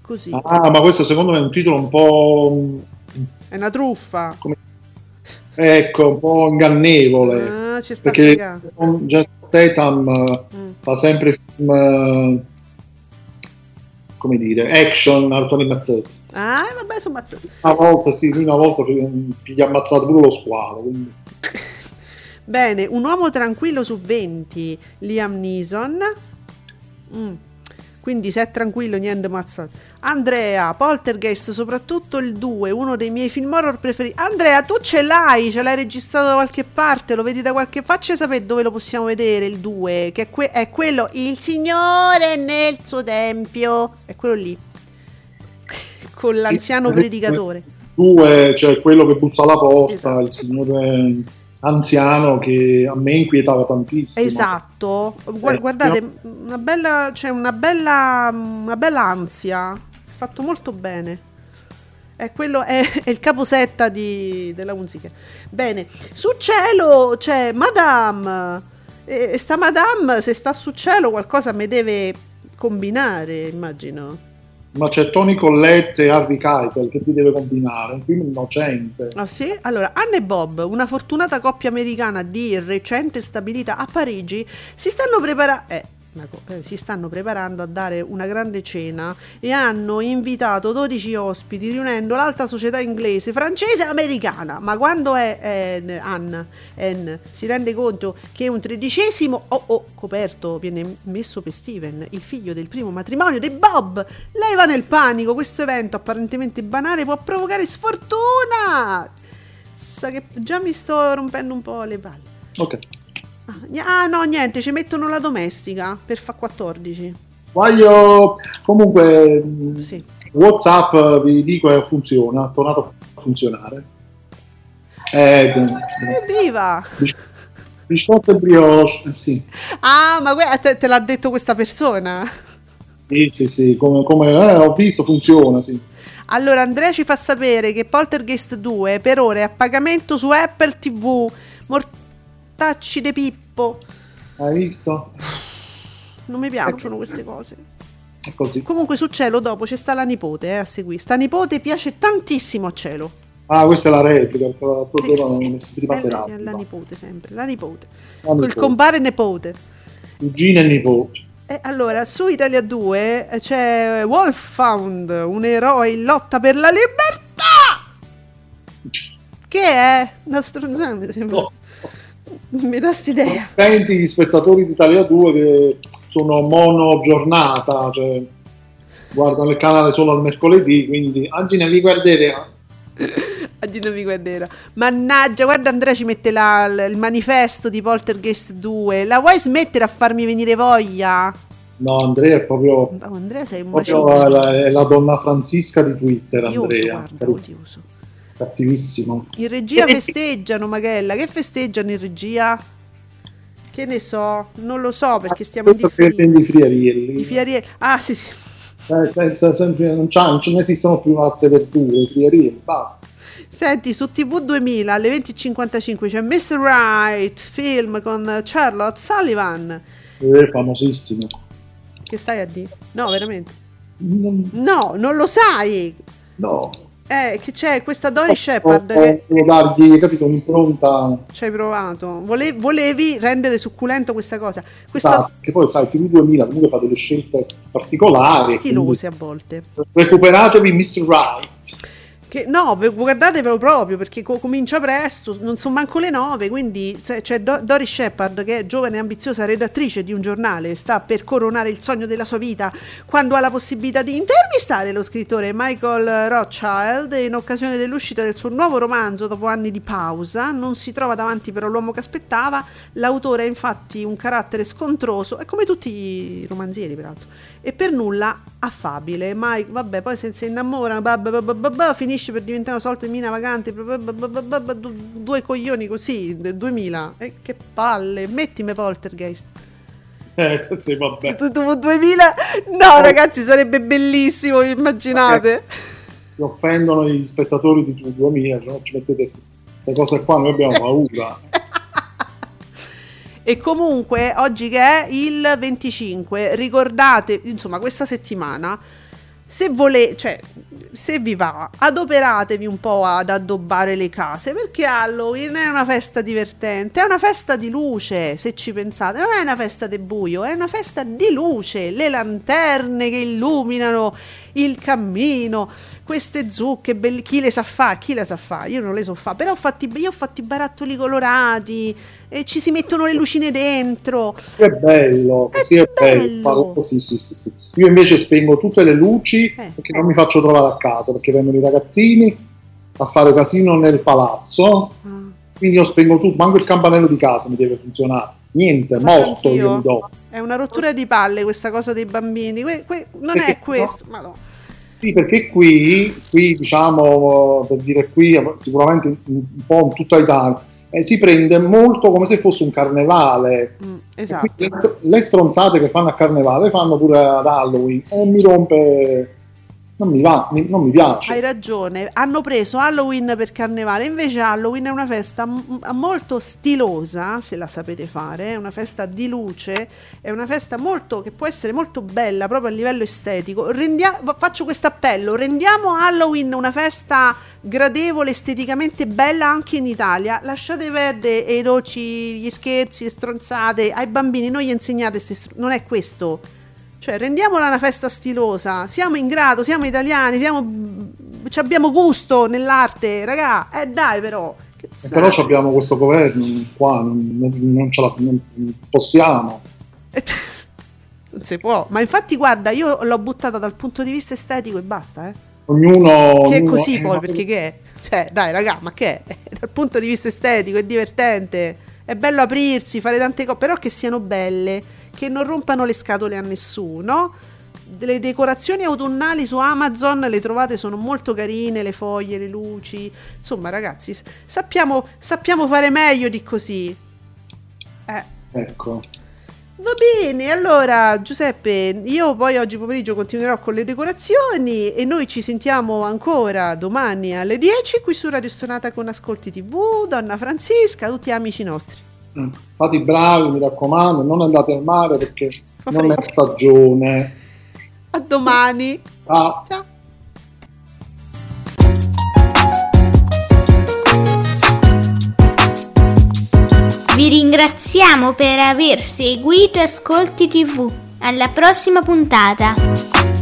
Così. Ah, ma questo secondo me è un titolo un po'... È una truffa. ecco, un po' ingannevole. Ah, ci sta perché con Just Statham eh, Mm. fa sempre film, eh, come dire, action a Tony Mazzetti. Ah, vabbè, sono mazzato. Una volta, sì, una volta gli ha ammazzato pure lo squalo. Quindi. Bene, un uomo tranquillo su 20, Liam Neeson. Mm. Quindi se è tranquillo, niente mazzato. Andrea, Poltergeist, soprattutto il 2, uno dei miei film horror preferiti. Andrea, tu ce l'hai, ce l'hai registrato da qualche parte, lo vedi da qualche Facci sapere dove lo possiamo vedere il 2, che è, que- è quello Il Signore nel suo tempio. È quello lì. Con l'anziano predicatore. Due, cioè quello che bussa alla porta, Esatto. il signore... anziano che a me inquietava tantissimo. Esatto, Eh, guardate, una bella, c'è una bella, una bella ansia, fatto molto bene. È, quello, è, è il caposetta di, della musica. Bene, su cielo c'è Madame. E sta Madame, se sta su cielo, qualcosa mi deve combinare, immagino. Ma c'è Tony Collette e Harvey Keitel che ti deve combinare, un film innocente. Ah sì? Allora, Anne e Bob, una fortunata coppia americana di recente stabilità a Parigi, si stanno preparando... Eh, eh, si stanno preparando a dare una grande cena e hanno invitato 12 ospiti riunendo l'alta società inglese, francese e americana. Ma quando è eh, Anne, Anne si rende conto che un tredicesimo oh, oh, coperto viene messo per Steven, il figlio del primo matrimonio di Bob, lei va nel panico. Questo evento apparentemente banale può provocare sfortuna. Sa che già mi sto rompendo un po' le palle. Ok. Ah, Ah, no, niente, ci mettono la domestica per fa 14. Voglio comunque Sì. WhatsApp eh, vi dico che funziona, è tornato a funzionare. Eh, Evviva! bis- biscotto e brioche, eh, sì. Ah, ma que- te, te l'ha detto questa persona. Sì, sì, sì, come, come eh, ho visto funziona, sì. Allora, Andrea ci fa sapere che Poltergeist 2 per ora è a pagamento su Apple TV. Mortacci de Pippo. Hai visto? Non mi piacciono queste cose. È così. Comunque su Cielo dopo c'è sta la nipote eh, a seguire. Sta nipote piace tantissimo a Cielo. Ah, questa è la replica, tua Sì. prima Eh, serata. eh, la nipote sempre, la nipote. La nipote. compare nipote. Cugina e nipote. E allora, su Italia 2 eh, c'è Wolfhound, un eroe in lotta per la libertà! Che è? Una stronzata, mi sembra. No. Mi dà st'idea. Senti gli spettatori di Italia 2 che sono mono giornata, cioè guardano il canale solo al mercoledì, quindi oggi ne vi guarderemo. Di non mi guarderà. Mannaggia, guarda Andrea ci mette la- il manifesto di Poltergeist 2. La vuoi smettere a farmi venire voglia? No, Andrea è proprio, Oh, Andrea sei un proprio la, è la donna Francisca di Twitter, Odioso, Andrea. guarda, odioso. Cattivissimo. In regia festeggiano, Magella. Che festeggiano in regia? Che ne so, non lo so perché stiamo in Questo per differita. di friarielli. I friarielli. Ah, sì, sì. Eh, senza- sempre- non, c'ha- non ce ne esistono più altre verdure, i friarielli, basta. Senti, su TV 2000 alle 20.55 c'è Mr. Right, film con Charlotte Sullivan. È famosissimo. Che stai a dire? No, veramente. Non- No, non lo sai. no. Eh, che c'è questa Dory Shepard che Devo dargli, capito, un'impronta ci hai provato. Vole- volevi rendere succulento questa cosa. Questo Esatto, che poi sai, TV 2000 comunque fa delle scelte particolari. stilose a volte. quindi Recuperatevi Mr. Right. Che, no, ve- guardatevelo proprio perché co- comincia presto, non sono manco le nove, quindi cioè, c'è Do- Doris Shepard che è giovane e ambiziosa redattrice di un giornale, sta per coronare il sogno della sua vita quando ha la possibilità di intervistare lo scrittore Michael Rothschild in occasione dell'uscita del suo nuovo romanzo dopo anni di pausa, non si trova davanti però l'uomo che aspettava, l'autore ha infatti un carattere scontroso, è come tutti i romanzieri peraltro, e per nulla affabile. Mike, vabbè, poi se si innamorano, finisce per diventare una sorta di mina vagante, due coglioni così, de- 2000. E che palle, mettimi Poltergeist. Eh, sì, vabbè. Tu, tu 2000? No, ragazzi, sarebbe bellissimo, immaginate. Si offendono gli spettatori di TV 2000, cioè, ci mettete queste cose qua, noi abbiamo paura. E comunque, oggi che è il 25, ricordate, insomma, questa settimana, se volete, cioè, se vi va, adoperatevi un po' ad addobbare le case, perché Halloween è una festa divertente, è una festa di luce, se ci pensate, non è una festa di buio, è una festa di luce, le lanterne che illuminano il cammino, queste zucche, belli- chi le sa fa, chi le sa fa, io non le so fa, però ho fatti, io ho fatti barattoli colorati, e ci si mettono le lucine dentro, È bello, così è, bello. bello. Farlo così, sì, sì, sì. Io invece spengo tutte le luci Eh. perché non mi faccio trovare a casa, perché vengono i ragazzini a fare casino nel palazzo, Ah. quindi io spengo tutto, manco il campanello di casa mi deve funzionare. Niente, Faccio morto anch'io. io mi do. È una rottura di palle questa cosa dei bambini. Que- que- non Perché è questo. Madonna. Sì, perché qui, qui diciamo, per dire qui, sicuramente un po' in tutta Italia, eh, si prende molto come se fosse un carnevale. Mm, esatto. le, le stronzate che fanno a carnevale fanno pure ad Halloween e mi rompe. Non mi va, non mi piace. Hai ragione, hanno preso Halloween per carnevale, invece Halloween è una festa m- molto stilosa, se la sapete fare, è una festa di luce, è una festa molto che può essere molto bella proprio a livello estetico. Rendia- faccio questo appello, rendiamo Halloween una festa gradevole, esteticamente bella anche in Italia. Lasciate perdere i roci, gli scherzi, le stronzate ai bambini, non gli insegnate str- non è questo. Cioè, rendiamola una festa stilosa. Siamo in grado, siamo italiani, siamo, ci abbiamo gusto nell'arte, raga. Eh dai, però. Però abbiamo questo governo qua, non, non- ce la non possiamo. Non si può. Ma infatti, guarda, io l'ho buttata dal punto di vista estetico e basta, eh. Ognuno. Che è ognuno- così eh, poi, perché che è? Cioè, dai, raga, ma che è? Dal punto di vista estetico è divertente. È bello aprirsi, fare tante cose, però che siano belle, che non rompano le scatole a nessuno. Le decorazioni autunnali su Amazon le trovate, sono molto carine, le foglie, le luci. Insomma, ragazzi, sappiamo, sappiamo fare meglio di così. Eh. Ecco. Va bene, allora Giuseppe, io poi oggi pomeriggio continuerò con le decorazioni e noi ci sentiamo ancora domani alle 10 qui su Radio Stonata con Ascolti TV, Donna Francisca, tutti amici nostri. Fate i bravi, mi raccomando, non andate al mare perché Fa non è stagione. A domani. Ciao. Ciao. Vi ringraziamo per aver seguito Ascolti TV. Alla prossima puntata.